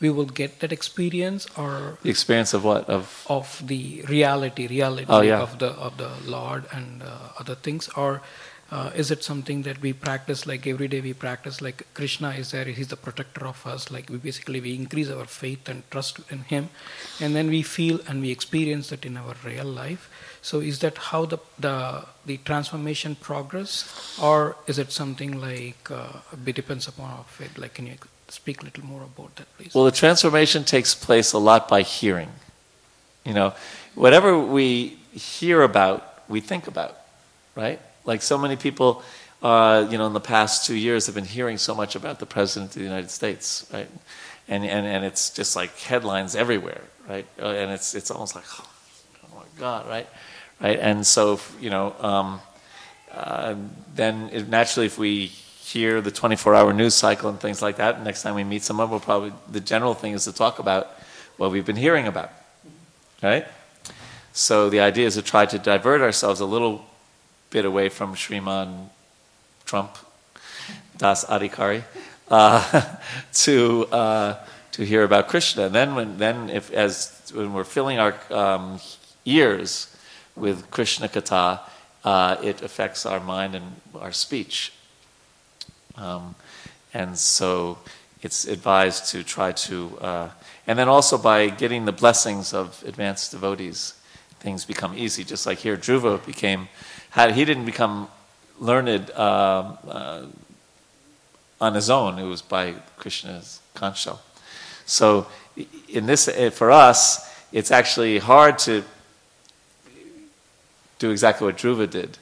we will get that experience or the experience of what of of the reality reality oh, yeah. of the of the lord and uh, other things or uh, is it something that we practice like every day we practice like krishna is there he's the protector of us like we basically we increase our faith and trust in him and then we feel and we experience that in our real life so is that how the the, the transformation progress or is it something like uh, it depends upon of it like can you speak a little more about that, please? Well, the transformation takes place a lot by hearing. You know, whatever we hear about, we think about, right? Like so many people, uh, you know, in the past two years have been hearing so much about the President of the United States, right? And, and, and it's just like headlines everywhere, right? Uh, and it's, it's almost like, oh, my God, right? Right? And so, you know, um, uh, then it, naturally if we hear the 24 hour news cycle and things like that. Next time we meet someone, we'll probably, the general thing is to talk about what we've been hearing about. Right? So the idea is to try to divert ourselves a little bit away from Shriman Trump, Das Adhikari, uh, to, uh, to hear about Krishna. And then, when, then if, as, when we're filling our um, ears with Krishna Katha, uh, it affects our mind and our speech. Um, and so it's advised to try to, uh, and then also by getting the blessings of advanced devotees, things become easy. Just like here, Dhruva became, had, he didn't become learned uh, uh, on his own, it was by Krishna's conch So in this, for us, it's actually hard to do exactly what Dhruva did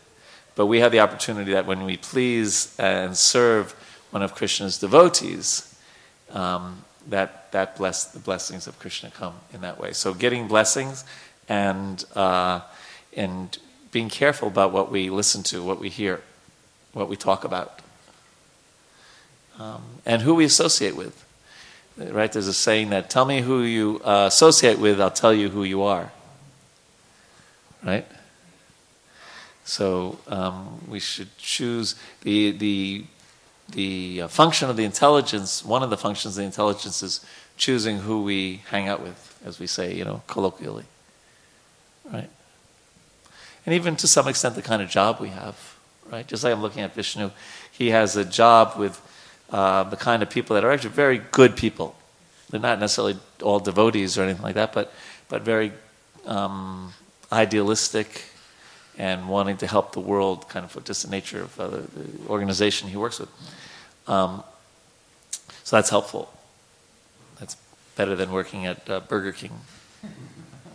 but we have the opportunity that when we please and serve one of Krishna's devotees, um, that, that bless, the blessings of Krishna come in that way. So getting blessings and, uh, and being careful about what we listen to, what we hear, what we talk about, um, and who we associate with. Right? There's a saying that tell me who you uh, associate with, I'll tell you who you are. Right? So um, we should choose the, the, the uh, function of the intelligence, one of the functions of the intelligence is choosing who we hang out with, as we say, you know, colloquially. Right? And even to some extent, the kind of job we have, right? Just like I'm looking at Vishnu, he has a job with uh, the kind of people that are actually very good people. They're not necessarily all devotees or anything like that, but, but very um, idealistic, and wanting to help the world, kind of just the nature of uh, the, organization he works with. Um, so that's helpful. That's better than working at uh, Burger King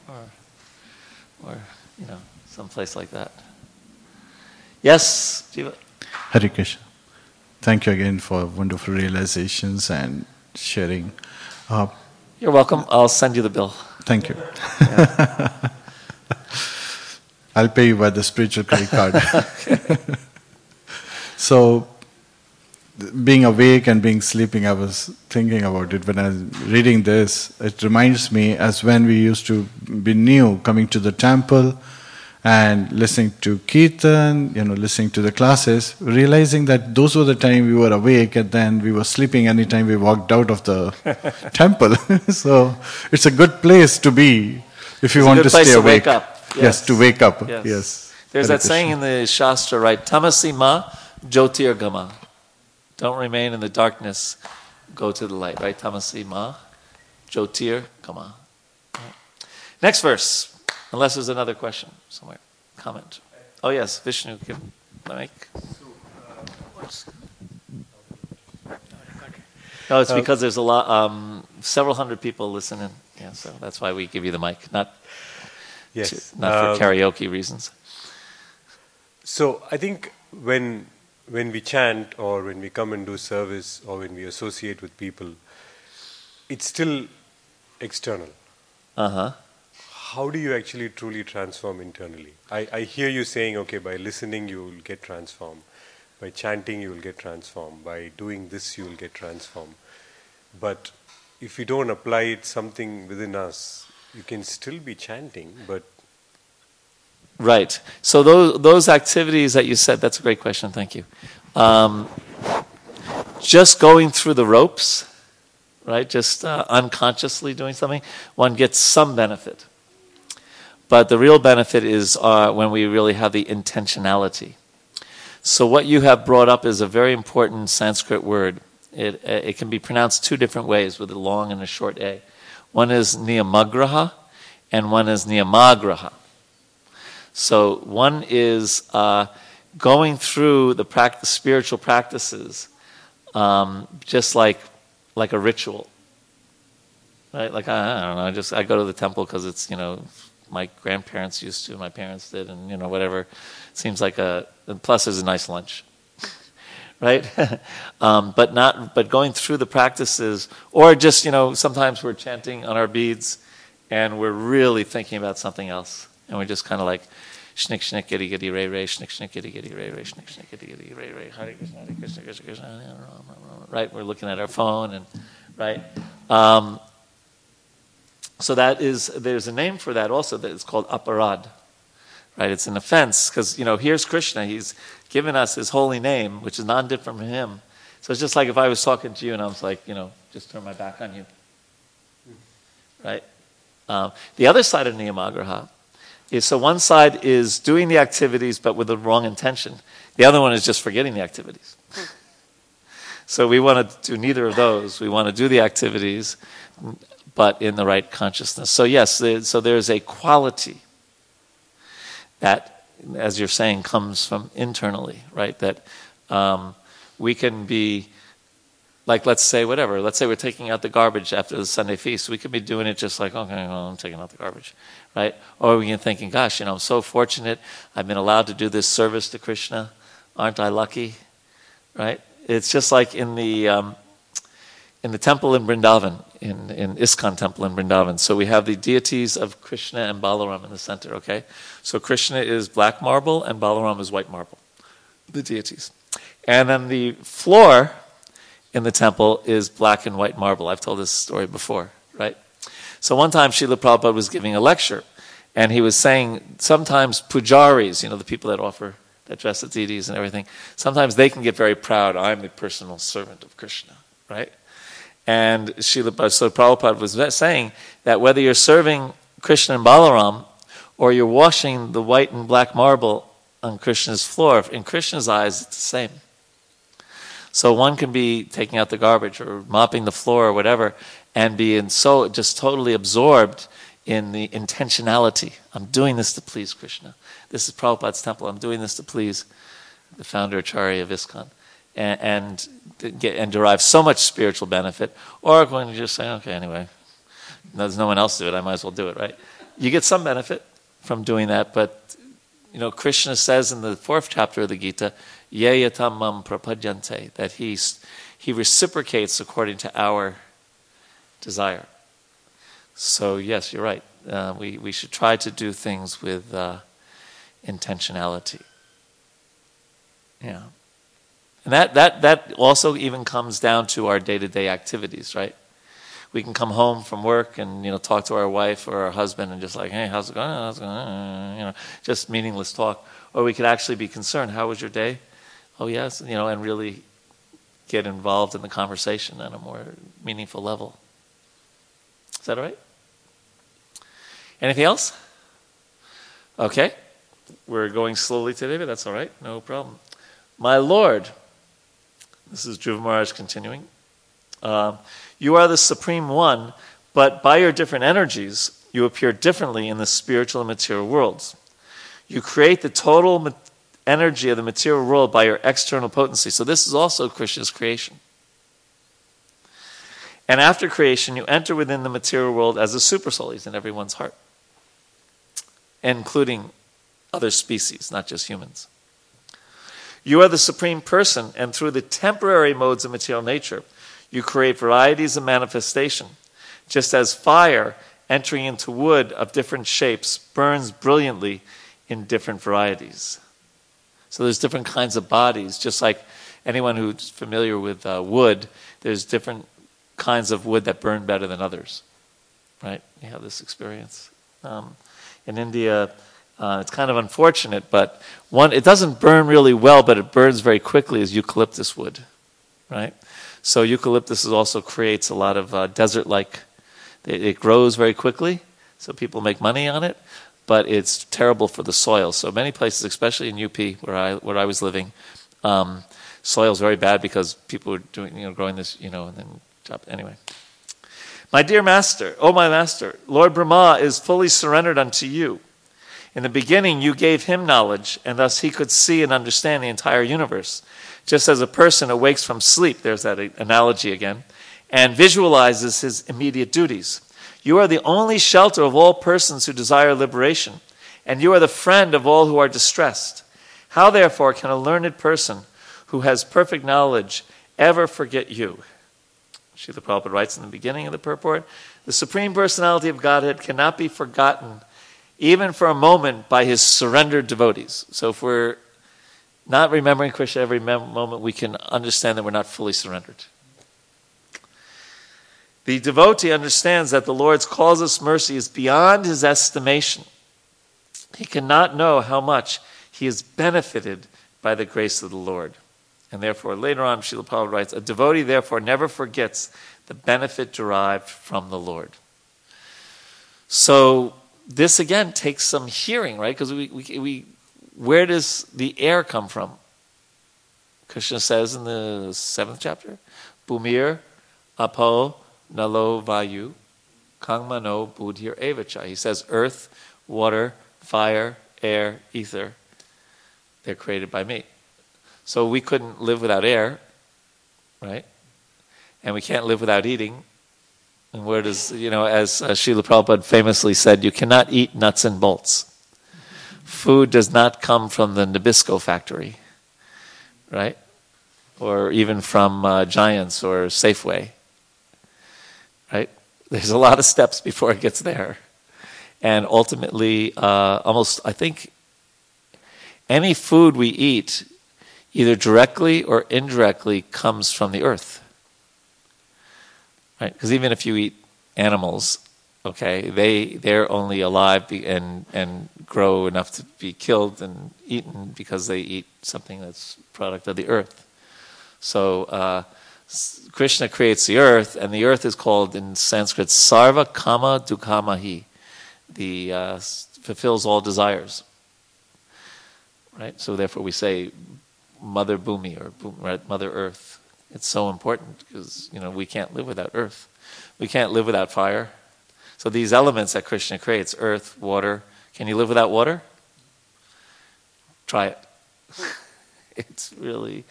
or, or, you know, someplace like that. Yes, Jiva? Hare Krishna. Thank you again for wonderful realizations and sharing. Uh, You're welcome. I'll send you the bill. thank you. I'll pay you by the spiritual credit card. so, being awake and being sleeping, I was thinking about it when I was reading this. It reminds me as when we used to be new, coming to the temple and listening to kirtan, you know, listening to the classes, realizing that those were the time we were awake and then we were sleeping anytime we walked out of the temple. so it's a good place to be if you It's want to stay awake. Yes. Yes. to wake up. Yes. Yes. There's Hare that saying in the Shastra, right? Tamasi ma jyotir. Don't remain in the darkness, go to the light, right? Tamasi ma jyotir. Right. Next verse, unless there's another question somewhere. Comment. Oh, yes, Vishnu, give the mic. No, it's because there's a lot, um, several hundred people listening. Yeah, so that's why we give you the mic, not, Yes. to, not for Um, karaoke reasons. So I think when when we chant or when we come and do service or when we associate with people, it's still external. Uh huh. How do you actually truly transform internally? I, I hear you saying, okay, by listening you will get transformed, by chanting you will get transformed, by doing this you will get transformed. But if we don't apply it something within us, you can still be chanting, but Right. So those those activities that you said, that's a great question. Thank you. Um, just going through the ropes, right? Just uh, unconsciously doing something, one gets some benefit. But the real benefit is uh, when we really have the intentionality. So what you have brought up is a very important Sanskrit word. It it can be pronounced two different ways with a long and a short a. One is niyamagraha, and one is niyamagraha. So one is uh, going through the practice, spiritual practices, um, just like like a ritual, right? Like I, I don't know, I just I go to the temple because it's you know my grandparents used to, my parents did, and you know whatever. Seems like a plus there's a nice lunch, right? um, but not but going through the practices, or just you know sometimes we're chanting on our beads, and we're really thinking about something else. And we're just kind of like schnick schnick giddy giddy ray ray schnick schnick giddy giddy ray ray schnick schnick giddy giddy ray ray Hare Krishna Hare Krishna Krishna Krishna right? We're looking at our phone and right? Um, so that is there's a name for that also that it's called aparad right it's an offense because you know here's Krishna he's given us his holy name which is non different from him so it's just like if I was talking to you and I was like you know just turn my back on you right um, the other side of niyamagraha is so one side is doing the activities but with the wrong intention. The other one is just forgetting the activities. So we want to do neither of those. We want to do the activities, but in the right consciousness. So yes, so there's a quality that, as you're saying, comes from internally, right? That um, we can be like let's say whatever let's say we're taking out the garbage after the sunday feast we could be doing it just like okay well i'm taking out the garbage right or we can thinking gosh you know i'm so fortunate i've been allowed to do this service to krishna aren't i lucky right it's just like in the um, in the temple in Vrindavan, in, in ISKCON temple in Vrindavan. So we have the deities of Krishna and Balaram in the center, okay? So Krishna is black marble and Balaram is white marble, the deities. And then the floor in the temple is black and white marble. I've told this story before, right? So one time Srila Prabhupada was giving a lecture, and he was saying sometimes pujaris, you know, the people that offer, that dress the deities and everything, sometimes they can get very proud. I'm the personal servant of Krishna, right? And Srila Prabhupada was saying that whether you're serving Krishna and Balaram, or you're washing the white and black marble on Krishna's floor, in Krishna's eyes, it's the same. So one can be taking out the garbage or mopping the floor or whatever, and be in so just totally absorbed in the intentionality. I'm doing this to please Krishna. This is Prabhupada's temple. I'm doing this to please the founder Acharya of ISKCON. And, and, get, and derive so much spiritual benefit. Or when you just say, okay, anyway, there's no one else to do it, I might as well do it, right? You get some benefit from doing that, but you know, Krishna says in the fourth chapter of the Gita, Yayatamam prapadyante, that he's, he reciprocates according to our desire. So, yes, you're right. Uh, we, we should try to do things with uh, intentionality. Yeah. And that, that, that also even comes down to our day to day activities, right? We can come home from work and you know talk to our wife or our husband and just like, hey, how's it going? How's it going? You know, just meaningless talk. Or we could actually be concerned. How was your day? Oh yes, you know, and really get involved in the conversation on a more meaningful level. Is that all right? Anything else? Okay. We're going slowly today, but that's all right. No problem. My Lord, this is Dhruva Maharaj continuing. Uh, you are the Supreme One, but by your different energies, you appear differently in the spiritual and material worlds. You create the total energy of the material world by your external potency. So, this is also Krishna's creation. And after creation, you enter within the material world as a supersoul. He's in everyone's heart, including other species, not just humans. You are the supreme person, and through the temporary modes of material nature, you create varieties of manifestation. Just as fire entering into wood of different shapes burns brilliantly in different varieties. So there's different kinds of bodies, just like anyone who's familiar with uh, wood, there's different kinds of wood that burn better than others. Right? You have this experience. Um, in India, uh, it's kind of unfortunate, but one, it doesn't burn really well, but it burns very quickly as eucalyptus would, right? So eucalyptus also creates a lot of uh, desert-like. It, it, grows very quickly, so people make money on it, but it's terrible for the soil. So many places, especially in UP where I where I was living, um, soil is very bad because people are doing you know growing this you know and then anyway. My dear master, oh my master, Lord Brahma is fully surrendered unto you. In the beginning, you gave him knowledge, and thus he could see and understand the entire universe. Just as a person awakes from sleep, there's that analogy again, and visualizes his immediate duties. You are the only shelter of all persons who desire liberation, and you are the friend of all who are distressed. How, therefore, can a learned person who has perfect knowledge ever forget you? Srila Prabhupada writes in the beginning of the purport the Supreme Personality of Godhead cannot be forgotten even for a moment, by his surrendered devotees. So if we're not remembering Krishna every moment, we can understand that we're not fully surrendered. The devotee understands that the Lord's causeless mercy is beyond his estimation. He cannot know how much he is benefited by the grace of the Lord. And therefore, later on, Srila Prabhupada writes, a devotee therefore never forgets the benefit derived from the Lord. So, this again takes some hearing, right? Because we, we, we, where does the air come from? Krishna says in the seventh chapter, Bhumir apo nalo vayu kangmano budhir evacha. He says earth, water, fire, air, ether, they're created by me. So we couldn't live without air, right? And we can't live without eating, and where does, you know, as uh, Srila Prabhupada famously said, you cannot eat nuts and bolts. Food does not come from the Nabisco factory, right? Or even from uh, Giants or Safeway, right? There's a lot of steps before it gets there. And ultimately, uh, almost, I think, any food we eat, either directly or indirectly, comes from the earth right? Because even if you eat animals, okay, they they're only alive and and grow enough to be killed and eaten because they eat something that's product of the earth. So uh, Krishna creates the earth, and the earth is called in Sanskrit Sarva Kama Dukamahi, the uh, fulfills all desires. Right. So therefore, we say Mother Bhumi or Mother Earth. It's so important because you know we can't live without earth. We can't live without fire. So these elements that Krishna creates, earth, water, can you live without water? Try it. it's really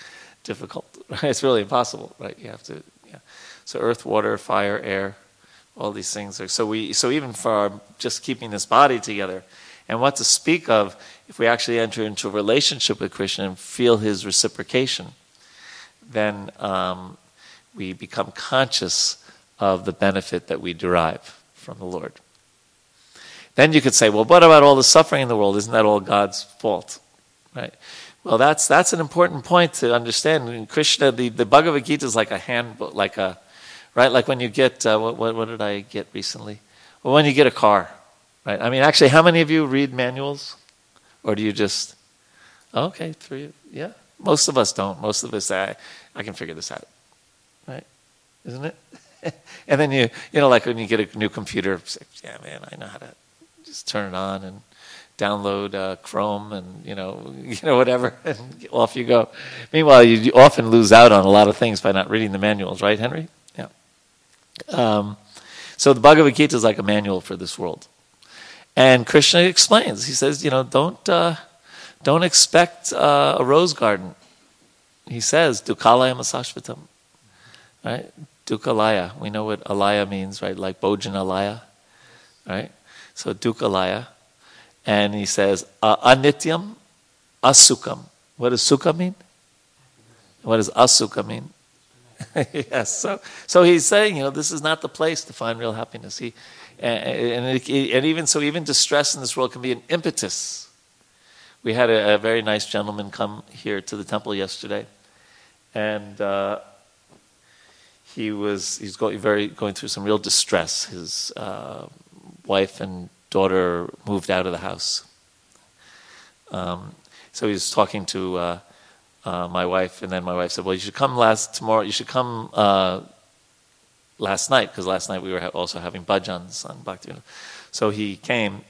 difficult. It's really impossible, right? You have to yeah. So earth, water, fire, air, All these things are so we so even for our, just keeping this body together, and what to speak of if we actually enter into a relationship with Krishna and feel His reciprocation, then um, we become conscious of the benefit that we derive from the Lord. Then you could say, well, what about all the suffering in the world? Isn't that all God's fault? Right? Well, that's that's an important point to understand. In Krishna, the, the Bhagavad Gita is like a handbook, like a right, like when you get uh, what, what, what did I get recently? Well, when you get a car, right? I mean, actually, how many of you read manuals, or do you just? Okay, three. Yeah, most of us don't. Most of us, I, I can figure this out, right? Isn't it? and then you, you know, like when you get a new computer, yeah, man, I know how to just turn it on and download uh, Chrome and you know you know whatever, and off you go. Meanwhile, you often lose out on a lot of things by not reading the manuals, right, Henry? Yeah. Um, so the Bhagavad Gita is like a manual for this world, and Krishna explains. He says, you know, don't uh, don't expect uh, a rose garden. He says, "Dukalaya masashvatam," right? Dukalaya. We know what alaya means, right? Like Bhojanalaya, right? So dukalaya and he says, anityam, asukam. What does sukha mean? What does asukha mean? yes. So, so he's saying, you know, this is not the place to find real happiness. He, and, and, and even so, even distress in this world can be an impetus. We had a, a very nice gentleman come here to the temple yesterday, and uh, he was he's going very going through some real distress. His uh, wife and daughter moved out of the house. Um, so he was talking to uh, uh, my wife, and then my wife said, "Well, you should come last tomorrow. You should come uh, last night because last night we were also having bhajans on Bhakti." So he came,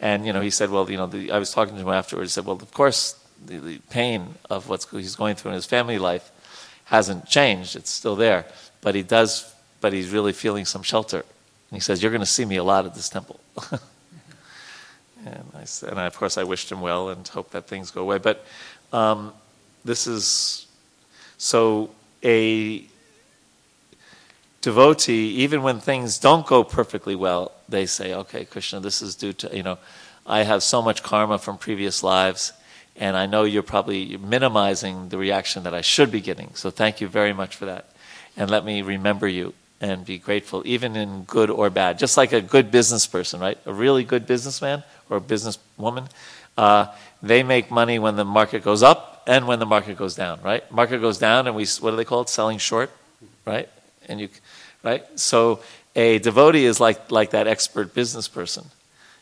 and you know, he said, "Well, you know, the, I was talking to him afterwards. He said, well, of course, the, the pain of what he's going through in his family life hasn't changed. It's still there, but he does. But he's really feeling some shelter." And he says, "You're going to see me a lot at this temple." And, I, and of course, I wished him well and hope that things go away. But um, this is so a devotee, even when things don't go perfectly well, they say, okay, Krishna, this is due to, you know, I have so much karma from previous lives, and I know you're probably minimizing the reaction that I should be getting. So thank you very much for that. And let me remember you and be grateful, even in good or bad. Just like a good business person, right? A really good businessman or a businesswoman, uh, they make money when the market goes up and when the market goes down, right? Market goes down, and we what do they call it? Selling short, right? And you, right? So a devotee is like like that expert business person,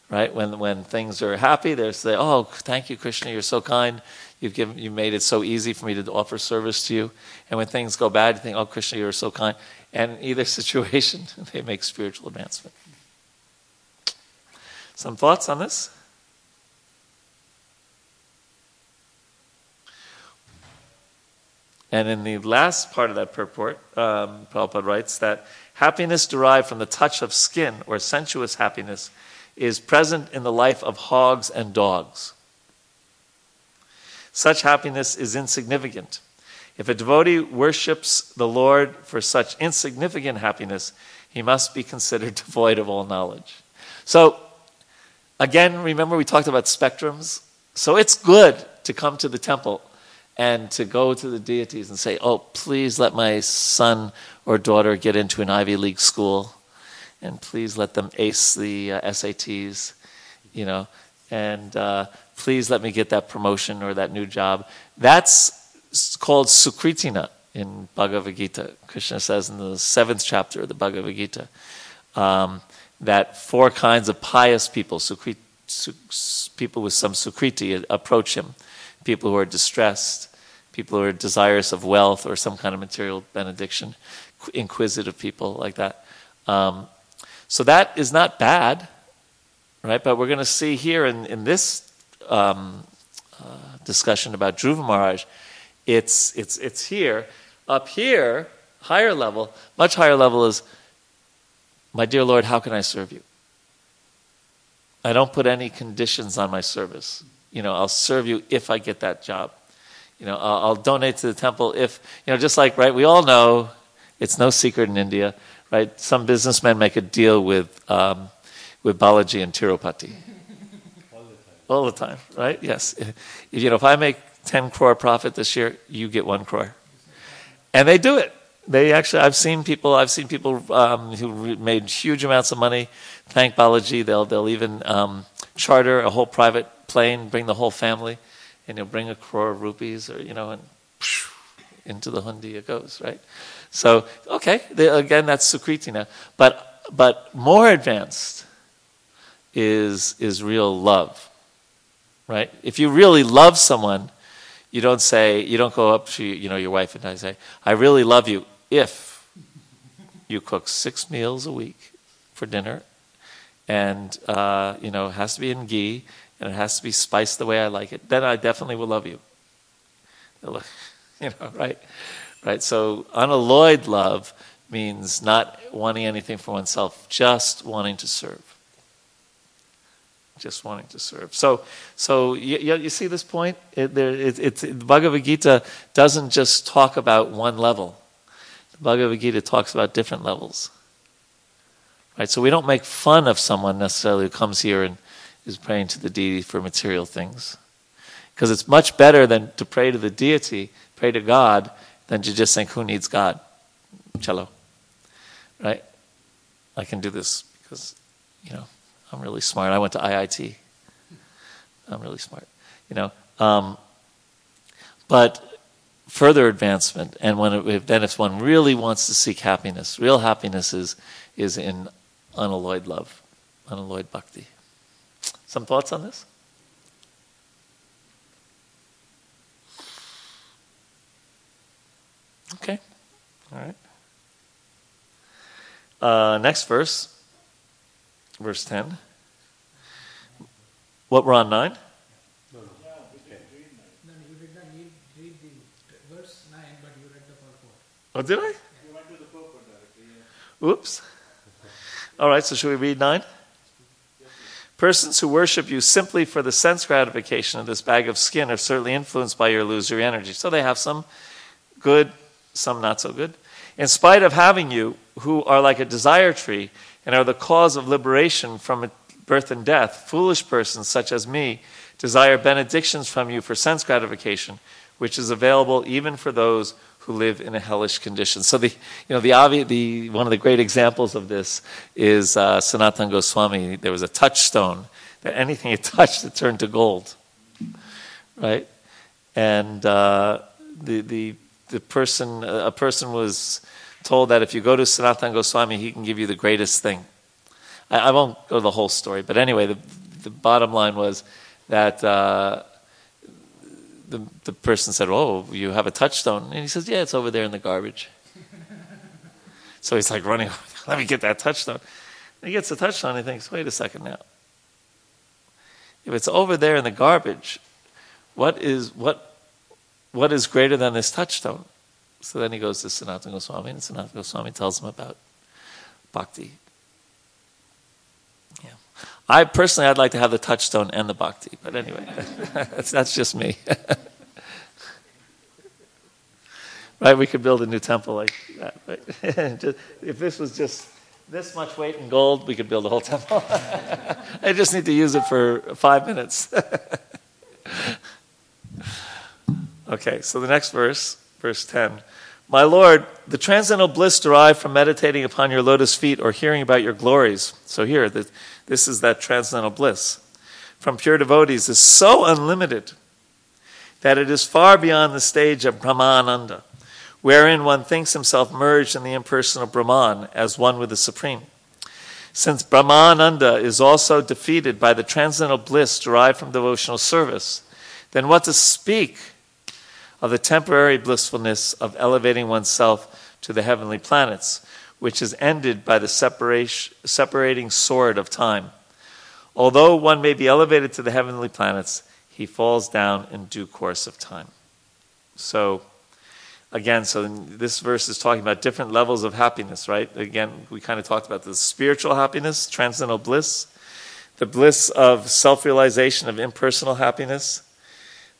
right? When when things are happy, they say, "Oh, thank you, Krishna, you're so kind. You've given, you made it so easy for me to offer service to you." And when things go bad, you think, "Oh, Krishna, you're so kind." And either situation, they make spiritual advancement. Some thoughts on this? And in the last part of that purport, um, Prabhupada writes that happiness derived from the touch of skin or sensuous happiness is present in the life of hogs and dogs. Such happiness is insignificant if a devotee worships the Lord for such insignificant happiness, he must be considered devoid of all knowledge. So, again, remember we talked about spectrums? So it's good to come to the temple and to go to the deities and say, Oh, please let my son or daughter get into an Ivy League school, and please let them ace the uh, SATs, you know, and uh, please let me get that promotion or that new job. That's called Sukritina in Bhagavad Gita. Krishna says in the seventh chapter of the Bhagavad Gita um, that four kinds of pious people, sukrit, su, people with some sukriti, approach him. People who are distressed, people who are desirous of wealth or some kind of material benediction, inquisitive people like that. Um, so that is not bad, right? But we're going to see here in, in this um, uh, discussion about Dhruva Maharaj it's, it's, it's here. Up here, higher level, much higher level is, my dear Lord, how can I serve you? I don't put any conditions on my service. You know, I'll serve you if I get that job. You know, I'll, I'll donate to the temple if, you know, just like, right, we all know it's no secret in India right? Some businessmen make a deal with, um, with Balaji and Tirupati. All the time, right? Yes. If, you know, if I make 10 crore profit this year, you get one crore. And they do it. They actually, I've seen people, I've seen people um, who made huge amounts of money thank Balaji. They'll, they'll even um, charter a whole private plane, bring the whole family, and you'll bring a crore of rupees or, you know, and into the hundi it goes, right? So, okay, they, again, that's Sukriti now. But, but more advanced is, is real love, right? If you really love someone, you don't say, you don't go up to you know, your wife and I say, I really love you if you cook six meals a week for dinner and, uh, you know, it has to be in ghee and it has to be spiced the way I like it, then I definitely will love you. You know, right? Right? So unalloyed love means not wanting anything for oneself, just wanting to serve. Just wanting to serve. So, so you, you see this point? It, there, it, it's, the Bhagavad Gita doesn't just talk about one level. The Bhagavad Gita talks about different levels. Right? So we don't make fun of someone necessarily who comes here and is praying to the deity for material things. Because it's much better than to pray to the deity, pray to God, than to just think, who needs God? Cello. Right? I can do this because, you know, I'm really smart. I went to IIT. I'm really smart. You know, um, but further advancement, and when it, then if one really wants to seek happiness, real happiness is is in unalloyed love, unalloyed bhakti. Some thoughts on this? Okay. All right. Uh, next verse, verse 10. What, we're on 9? Oh, did I? You went to the purport directly. Yeah. Oops. All right, so should we read 9? Persons who worship you simply for the sense gratification of this bag of skin are certainly influenced by your illusory energy. So they have some good, some not so good. In spite of having you, who are like a desire tree and are the cause of liberation from birth and death, foolish persons such as me desire benedictions from you for sense gratification, which is available even for those who live in a hellish condition. So the you know the, obvi- the one of the great examples of this is uh, Sanatan Goswami. There was a touchstone that anything it touched it turned to gold, right? And uh, the the the person a person was told that if you go to Sanatan Goswami, he can give you the greatest thing. I, I won't go the whole story, but anyway, the the bottom line was that. Uh, the, the person said, Oh, you have a touchstone. And he says, Yeah, it's over there in the garbage. so he's like running, let me get that touchstone. And he gets the touchstone and he thinks, Wait a second now. If it's over there in the garbage, what is, what, what is greater than this touchstone? So then he goes to Sanatana Goswami, and Sanatana Goswami tells him about bhakti. Yeah. I personally, I'd like to have the touchstone and the bhakti, but anyway, that's, just me. right? We could build a new temple like that. Right? just, if this was just this much weight in gold, we could build a whole temple. I just need to use it for five minutes. Okay, so the next verse, verse 10. My Lord, the transcendental bliss derived from meditating upon your lotus feet or hearing about your glories. So here, the, this is that transcendental bliss from pure devotees is so unlimited that it is far beyond the stage of Brahmananda, wherein one thinks himself merged in the impersonal Brahman as one with the Supreme. Since Brahmananda is also defeated by the transcendental bliss derived from devotional service, then what to speak of the temporary blissfulness of elevating oneself to the heavenly planets, which is ended by the separating sword of time. Although one may be elevated to the heavenly planets, he falls down in due course of time. So, again, so this verse is talking about different levels of happiness, right? Again, we kind of talked about the spiritual happiness, transcendental bliss, the bliss of self realization of impersonal happiness,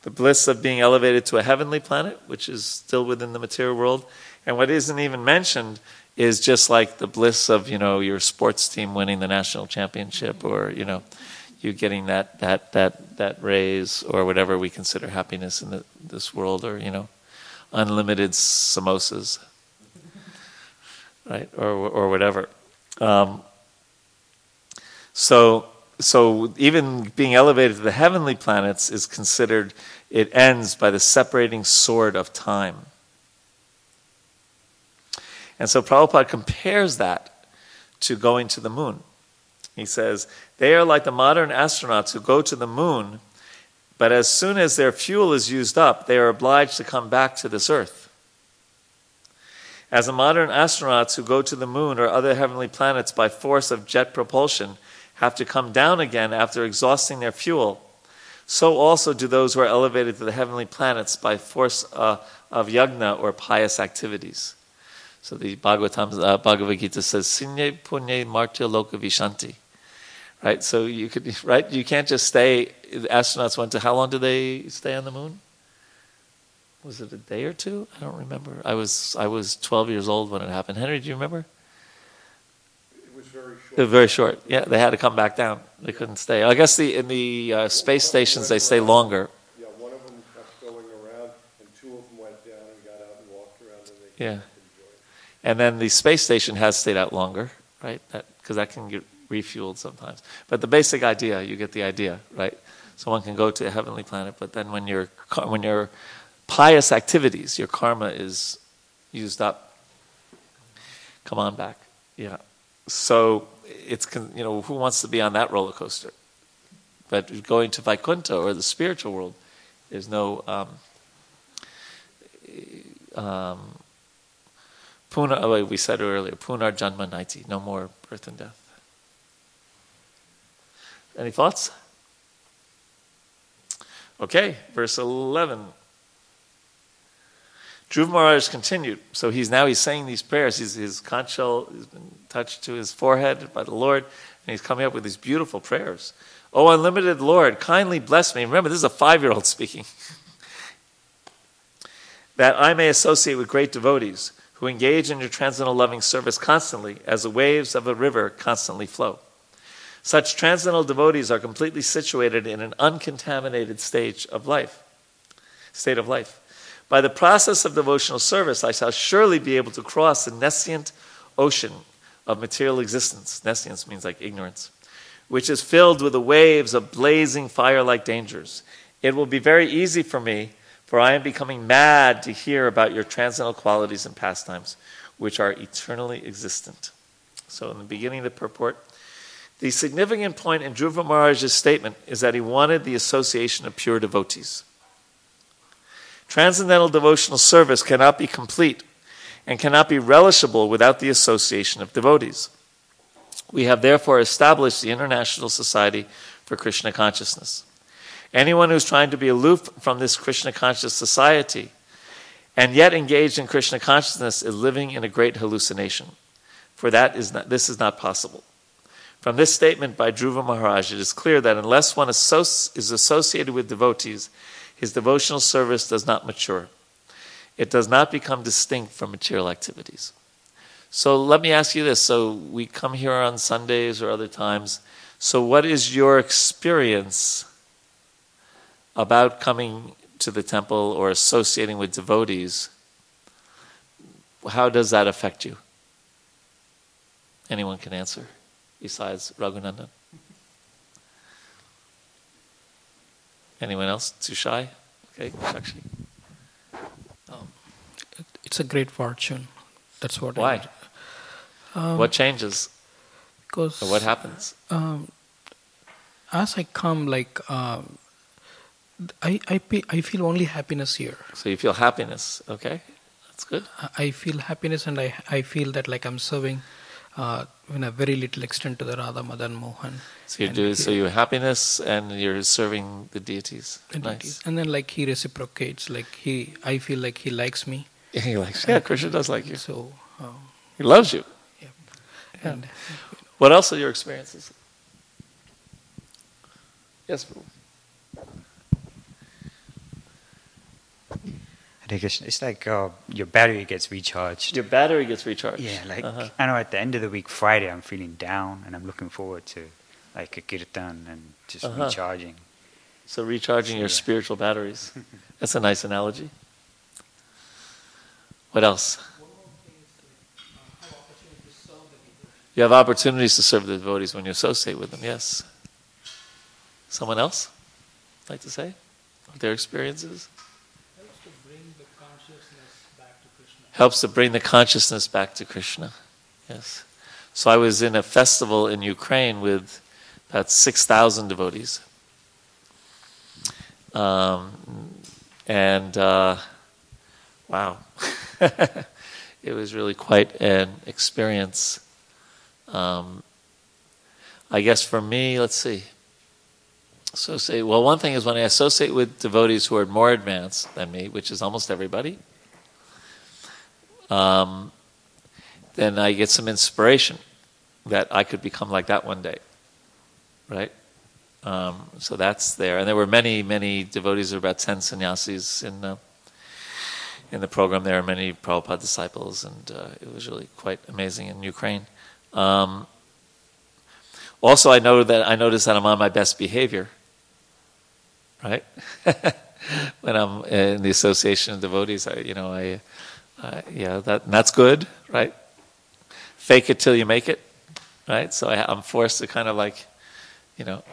the bliss of being elevated to a heavenly planet, which is still within the material world. And what isn't even mentioned is just like the bliss of you know your sports team winning the national championship, or you know you getting that that that that raise or whatever we consider happiness in the, this world, or you know unlimited samosas, right, or or whatever. Um, so so even being elevated to the heavenly planets is considered it ends by the separating sword of time. And so Prabhupada compares that to going to the moon. He says, they are like the modern astronauts who go to the moon, but as soon as their fuel is used up, they are obliged to come back to this earth. As the modern astronauts who go to the moon or other heavenly planets by force of jet propulsion have to come down again after exhausting their fuel, so also do those who are elevated to the heavenly planets by force uh, of yagna or pious activities. So the Bhagavatam, uh, Bhagavad Gita says, Kshine punye martya loka vishanti. Right? So you could, right? You can't just stay, the astronauts went to, how long did they stay on the moon? Was it a day or two? I don't remember. I was, I was 12 years old when it happened. Henry, do you remember? Very short. Yeah, they had to come back down. They couldn't stay. I guess the in the uh, space stations they stay longer. Yeah, one of them kept going around, and two of them went down and got out and walked around, and they Yeah. And then the space station has stayed out longer, right? Because that, can get refueled sometimes. But the basic idea, you get the idea, right? Someone can go to a heavenly planet, but then when your when your pious activities, your karma is used up, come on back. Yeah. So it's you know who wants to be on that roller coaster? But going to Vaikuntha or the spiritual world, there's no. Um, um, Puna, oh, we said earlier, Punar Janma Naiti, no more birth and death. Any thoughts? Okay, verse 11. Dhruv continued. So he's now he's saying these prayers. He's, his conch shell has been touched to his forehead by the Lord, and he's coming up with these beautiful prayers. Oh, unlimited Lord, kindly bless me. Remember, this is a five year old speaking. that I may associate with great devotees who engage in your transcendental loving service constantly, as the waves of a river constantly flow. Such transcendental devotees are completely situated in an uncontaminated stage of life, state of life. By the process of devotional service, I shall surely be able to cross the nescient ocean of material existence. Nescience means like ignorance, which is filled with the waves of blazing fire like dangers. It will be very easy for me, for I am becoming mad to hear about your transcendental qualities and pastimes, which are eternally existent. So, in the beginning of the purport, the significant point in Dhruva Maharaj's statement is that he wanted the association of pure devotees. Transcendental devotional service cannot be complete and cannot be relishable without the association of devotees. We have therefore established the International Society for Krishna Consciousness. Anyone who's trying to be aloof from this Krishna conscious society and yet engaged in Krishna consciousness is living in a great hallucination. For that is not, this is not possible. From this statement by Dhruva Maharaj, it is clear that unless one is associated with devotees, his devotional service does not mature. It does not become distinct from material activities. So let me ask you this. So we come here on Sundays or other times. So, what is your experience about coming to the temple or associating with devotees? How does that affect you? Anyone can answer besides Raghunandan? Anyone else? Too shy? Okay, Shakshi. It's a great fortune. That's what. Why? I, um, what changes? Because Or what happens? um, as I come, like um, I I, pe- I feel only happiness here. So you feel happiness. Okay, that's good. I- I feel happiness, and I I feel that like I'm serving. Uh, in a very little extent to the Radha Madan Mohan. So you do. So you have happiness, and you're serving the deities. and nice. deities. And then like he reciprocates, like he, I feel like he likes me. Yeah, he likes. Yeah, Krishna does like you. So, um, He loves you. Yeah. and What else are your experiences? Yes. Prabhu. Hare Krishna. It's like uh, your battery gets recharged. Your battery gets recharged. Yeah, like Uh-huh. I know at the end of the week, Friday, I'm feeling down, and I'm looking forward to like a kirtan and just Uh-huh. recharging. So recharging your spiritual batteries. That's a nice analogy. What else? You have opportunities to serve the devotees when you associate with them, yes. Someone else like to say their experiences? Helps to bring the consciousness back to Krishna. Yes. So I was in a festival in Ukraine with about 6,000 devotees. Um, and uh, wow, it was really quite an experience. Um, I guess for me, let's see. Associate well. One thing is when I associate with devotees who are more advanced than me, which is almost everybody. Um, then I get some inspiration that I could become like that one day, right? Um, so that's there, and there were many, many devotees. There were about ten sannyasis in in the program. There are many Prabhupada disciples, and uh, it was really quite amazing in Ukraine. Um, also, I know that I noticed that I'm on my best behavior, right? when I'm in the association of devotees, I, you know, I, uh, yeah, that that's good, right? Fake it till you make it, right? So I, I'm forced to kind of like, you know,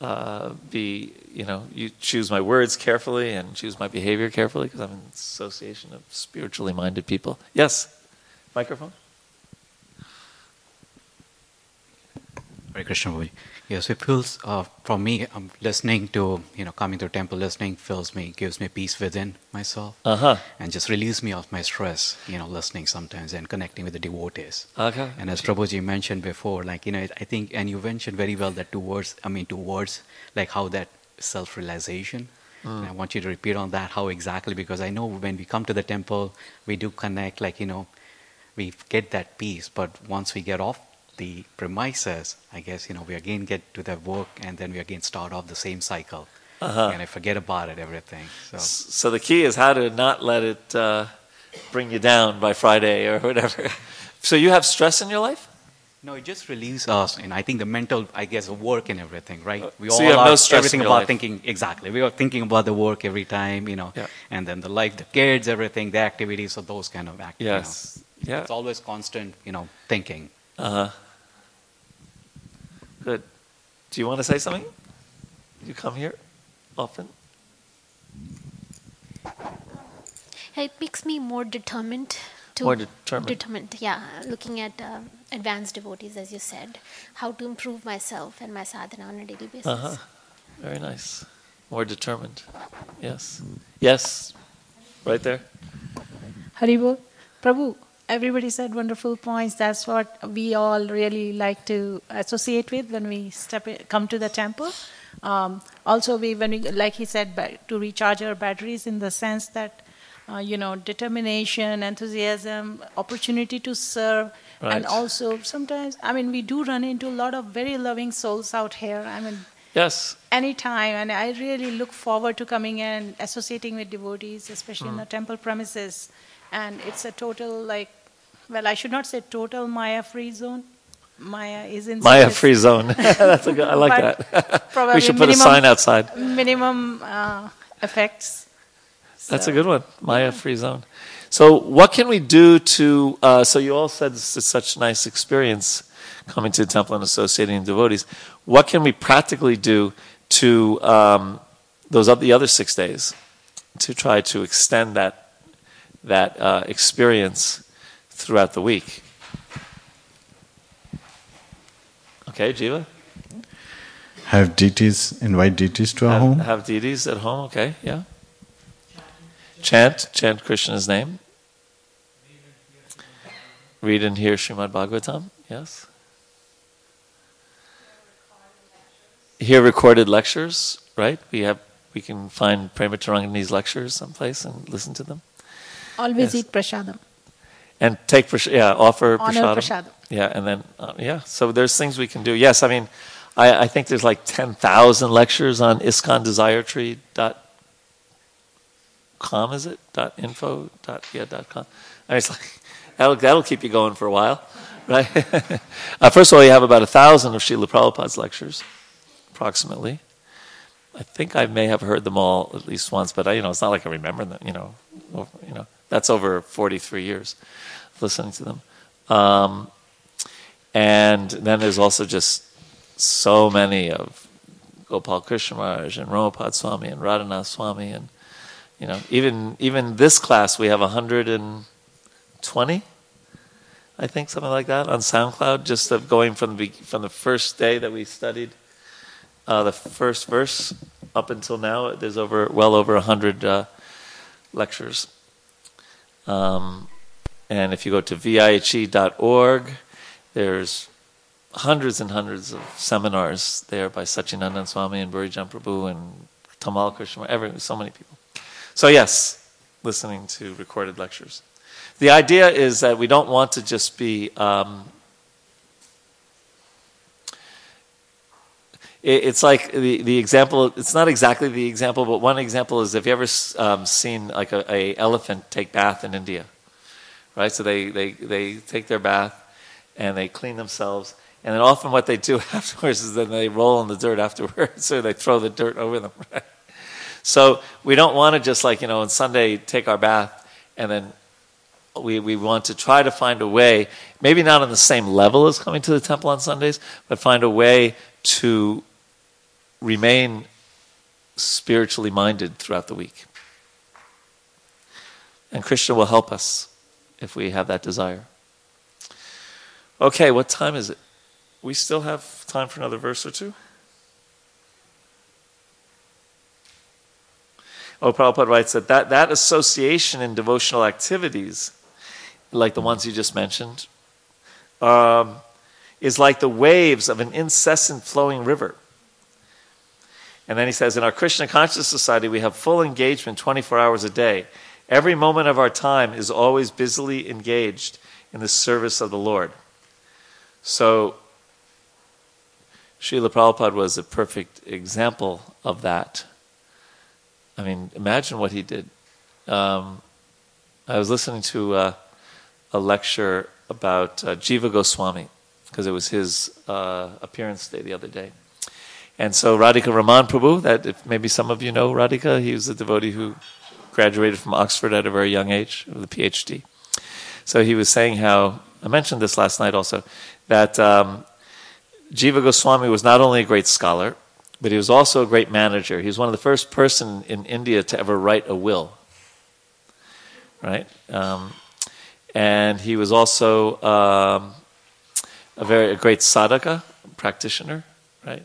uh, be, you know, you choose my words carefully and choose my behavior carefully because I'm in association of spiritually minded people. Yes, microphone. Hare Krishna Prabhuji. Yes, it feels, uh, for me, um, listening to, you know, coming to temple, listening fills me, gives me peace within myself. Uh huh. And just relieves me of my stress, you know, listening sometimes and connecting with the devotees. Okay. And as Prabhuji mentioned before, like, you know, I think, and you mentioned very well that towards, I mean, towards, like how that self realization. And I want you to repeat on that, how exactly, because I know when we come to the temple, we do connect, like, you know, we get that peace, but once we get off the premises, I guess, you know, we again get to the work and then we again start off the same cycle. Uh-huh. And I forget about it, everything. So, So the key is how to not let it uh, bring you down by Friday or whatever. So you have stress in your life? no, it just relieves us. And I think the mental, I guess, work and everything, right? We So all you have are no stress everything about life? thinking, exactly. We are thinking about the work every time, you know, Yeah. and then the life, the kids, everything, the activities, so those kind of activities. Yes. Yeah. It's always constant, you know, thinking. Uh huh. Good. Do you want to say something? You come here often? It makes me more determined to More determined. determined, yeah. Looking at um, advanced devotees, as you said, how to improve myself and my sadhana on a daily basis. Uh huh. Very nice. More determined. Yes. Yes. Right there. Haribol. Prabhu, everybody said wonderful points. That's what we all really like to associate with when we step in, come to the temple. Um, also, we when we, like he said, to recharge our batteries in the sense that uh, you know determination, enthusiasm, opportunity to serve, and also sometimes I mean we do run into a lot of very loving souls out here. I mean Yes. anytime and i really look forward to coming and associating with devotees especially in the temple premises and it's a total like well i should not say total maya free zone maya is in Maya free zone. That's a good, I like that. probably we should put a minimum- sign outside. minimum uh, effects That's a good one. Maya free zone. So, what can we do to? Uh, so, you all said this is such a nice experience coming to the temple and associating with devotees. What can we practically do to um, those of the other six days to try to extend that that uh, experience throughout the week? Okay, Jiva. Have deities, invite deities to our Have, home. have deities at home. Okay, yeah. Chant, chant Krishna's name. Read and hear Srimad Bhagavatam. Yes. Hear recorded lectures. Right. We have. We can find Prema Tarangani's lectures someplace and listen to them. Always Yes. eat prasadam And take prash- yeah, offer Honor prasadam. prasadam. Yeah, and then uh, yeah. So there's things we can do. Yes, I mean, I, I think there's like ten thousand lectures on ISKCON Desire Tree dot com is it dot info dot yeah dot com. I mean, it's like that'll that'll keep you going for a while, right? uh, first of all, you have about a thousand of Srila Prabhupada's lectures, approximately. I think I may have heard them all at least once, but I, you know, it's not like I remember them. You know, over, you know, that's over 43 years listening to them. Um, and then there's also just so many of Gopal Krishna Maharaj and Romapad Swami and Radhanath Swami and you know even even this class we have 120 I think something like that on SoundCloud just of going from the from the first day that we studied uh, the first verse up until now there's over well over 100 uh, lectures um, and if you go to vihe.org there's hundreds and hundreds of seminars there by Sachinandan Swami and Bhurijan Prabhu and Tamal Krishna, every, so many people. So, yes, listening to recorded lectures. The idea is that we don't want to just be. Um, it's like the, the example, it's not exactly the example, but one example is if you ever um, seen like a, a elephant take bath in India, right? So they, they, they take their bath and they clean themselves and then often what they do afterwards is then they roll in the dirt afterwards, so they throw the dirt over them. Right? So we don't want to just like, you know, on Sunday take our bath and then we, we want to try to find a way, maybe not on the same level as coming to the temple on Sundays, but find a way to remain spiritually minded throughout the week. And Krishna will help us if we have that desire. Okay, what time is it? we still have time for another verse or two? Oh, Prabhupada writes that, that that association in devotional activities, like the ones you just mentioned, um, is like the waves of an incessant flowing river. And then he says, in our Krishna Conscious Society, we have full engagement 24 hours a day. Every moment of our time is always busily engaged in the service of the Lord. So Srila Prabhupada was a perfect example of that. I mean, imagine what he did. Um, I was listening to uh, a lecture about uh, Jiva Goswami because it was his uh, appearance day the other day. And so Radhika Raman Prabhu, that if maybe some of you know Radhika, he was a devotee who graduated from Oxford at a very young age with a PhD. So he was saying how, I mentioned this last night also, that um, Jiva Goswami was not only a great scholar, but he was also a great manager. He was one of the first person in India to ever write a will. Right? Um, and he was also um, a very a great sadhaka practitioner, right?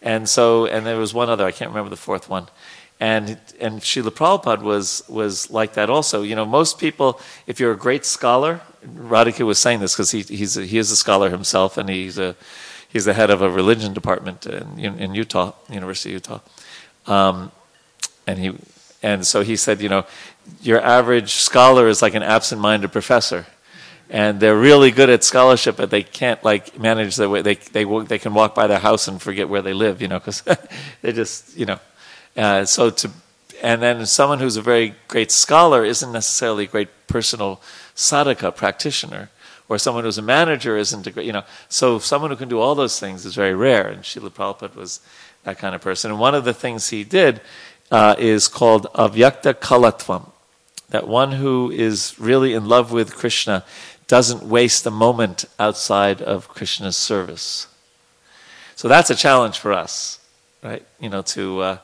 And so, and there was one other, I can't remember the fourth one. And and Srila Prabhupada was was like that also. You know, most people, if you're a great scholar, Radhika was saying this because he he's a, he is a scholar himself, and he's a he's the head of a religion department in, in Utah, University of Utah. Um, and he, and so he said, you know, your average scholar is like an absent-minded professor, and they're really good at scholarship, but they can't like manage the way they they they can walk by their house and forget where they live, you know, because they just you know. Uh, so to and then someone who's a very great scholar isn't necessarily a great personal sadhaka practitioner or someone who's a manager isn't a great, you know. So someone who can do all those things is very rare, and Srila Prabhupada was that kind of person. And one of the things he did uh, is called avyartha kalatvam, that one who is really in love with Krishna doesn't waste a moment outside of Krishna's service. So that's a challenge for us, right? You know, to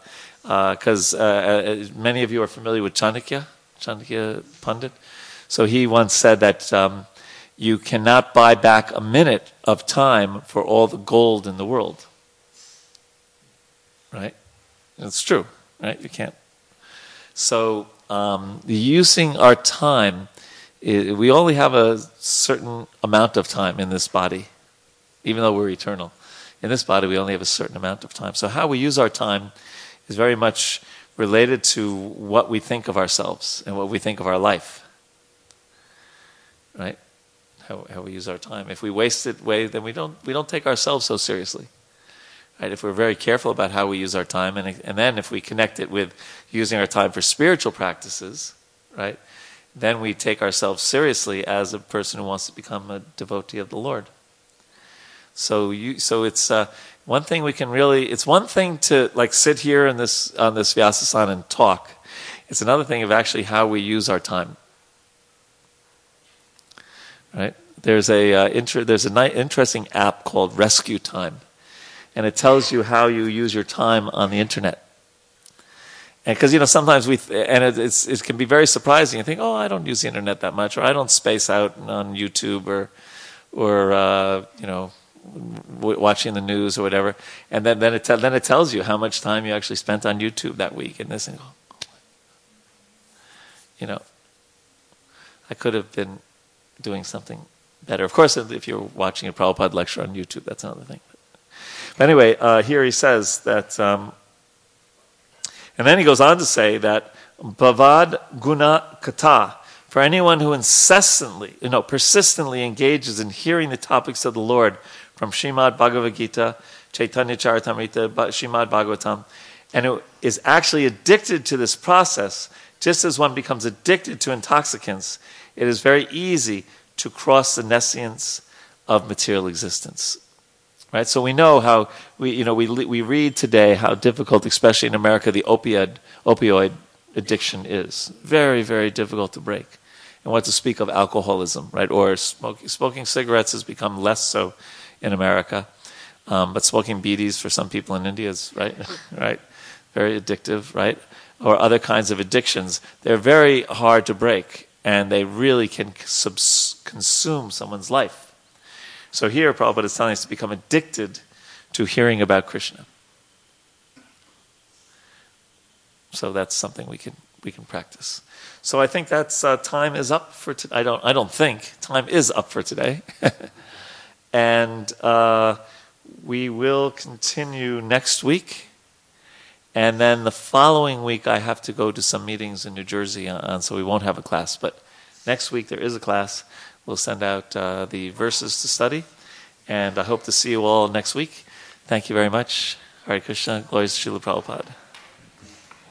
because uh, uh, uh, many of you are familiar with Chanakya, Chanakya Pandit. So he once said that um, you cannot buy back a minute of time for all the gold in the world. Right? It's true, right? You can't. So, um, using our time, we only have a certain amount of time in this body, even though we're eternal. In this body, we only have a certain amount of time. So, how we use our time is very much related to what we think of ourselves and what we think of our life. Right? how, how we use our time. If we waste it away, then we don't we don't take ourselves so seriously, Right? If we're very careful about how we use our time, and, and then if we connect it with using our time for spiritual practices, right? Then we take ourselves seriously as a person who wants to become a devotee of the Lord. So you, so it's uh, one thing we can really. It's one thing to like sit here in this on this vyasasana and talk. It's another thing of actually how we use our time. Right? There's a uh, inter- there's a ni- interesting app called Rescue Time, and it tells you how you use your time on the internet. Because you know sometimes we th- and it, it's it can be very surprising. You think, oh, I don't use the internet that much, or I don't space out on YouTube, or or uh, you know w- watching the news or whatever. And then then it te- then it tells you how much time you actually spent on YouTube that week and this and go, you know I could have been doing something better. Of course, if you're watching a Prabhupada lecture on YouTube, that's another thing. But anyway, uh, here he says that. Um, and then he goes on to say that bhavad guna katha, for anyone who incessantly, you know, persistently engages in hearing the topics of the Lord from Srimad Bhagavad Gita, Chaitanya Charitamrita, Srimad Bhagavatam, and who is actually addicted to this process, just as one becomes addicted to intoxicants, it is very easy to cross the nescience of material existence. Right? So we know how we you know we we read today how difficult, especially in America, the opioid opioid addiction is. Very very difficult to break. And what to speak of alcoholism, right? Or smoking smoking cigarettes has become less so in America, um, but smoking beedies for some people in India is right, right, very addictive, right? Or other kinds of addictions. They're very hard to break, and they really can subs- consume someone's life. So here, Prabhupada is telling us to become addicted to hearing about Krishna. So that's something we can we can practice. So I think that's uh, time is up for today. I don't I don't think time is up for today, and uh, we will continue next week. And then the following week, I have to go to some meetings in New Jersey, on, so we won't have a class. But next week there is a class. We'll send out uh, the verses to study, and I hope to see you all next week. Thank you very much. Hare Krishna. Glory to Srila Prabhupada.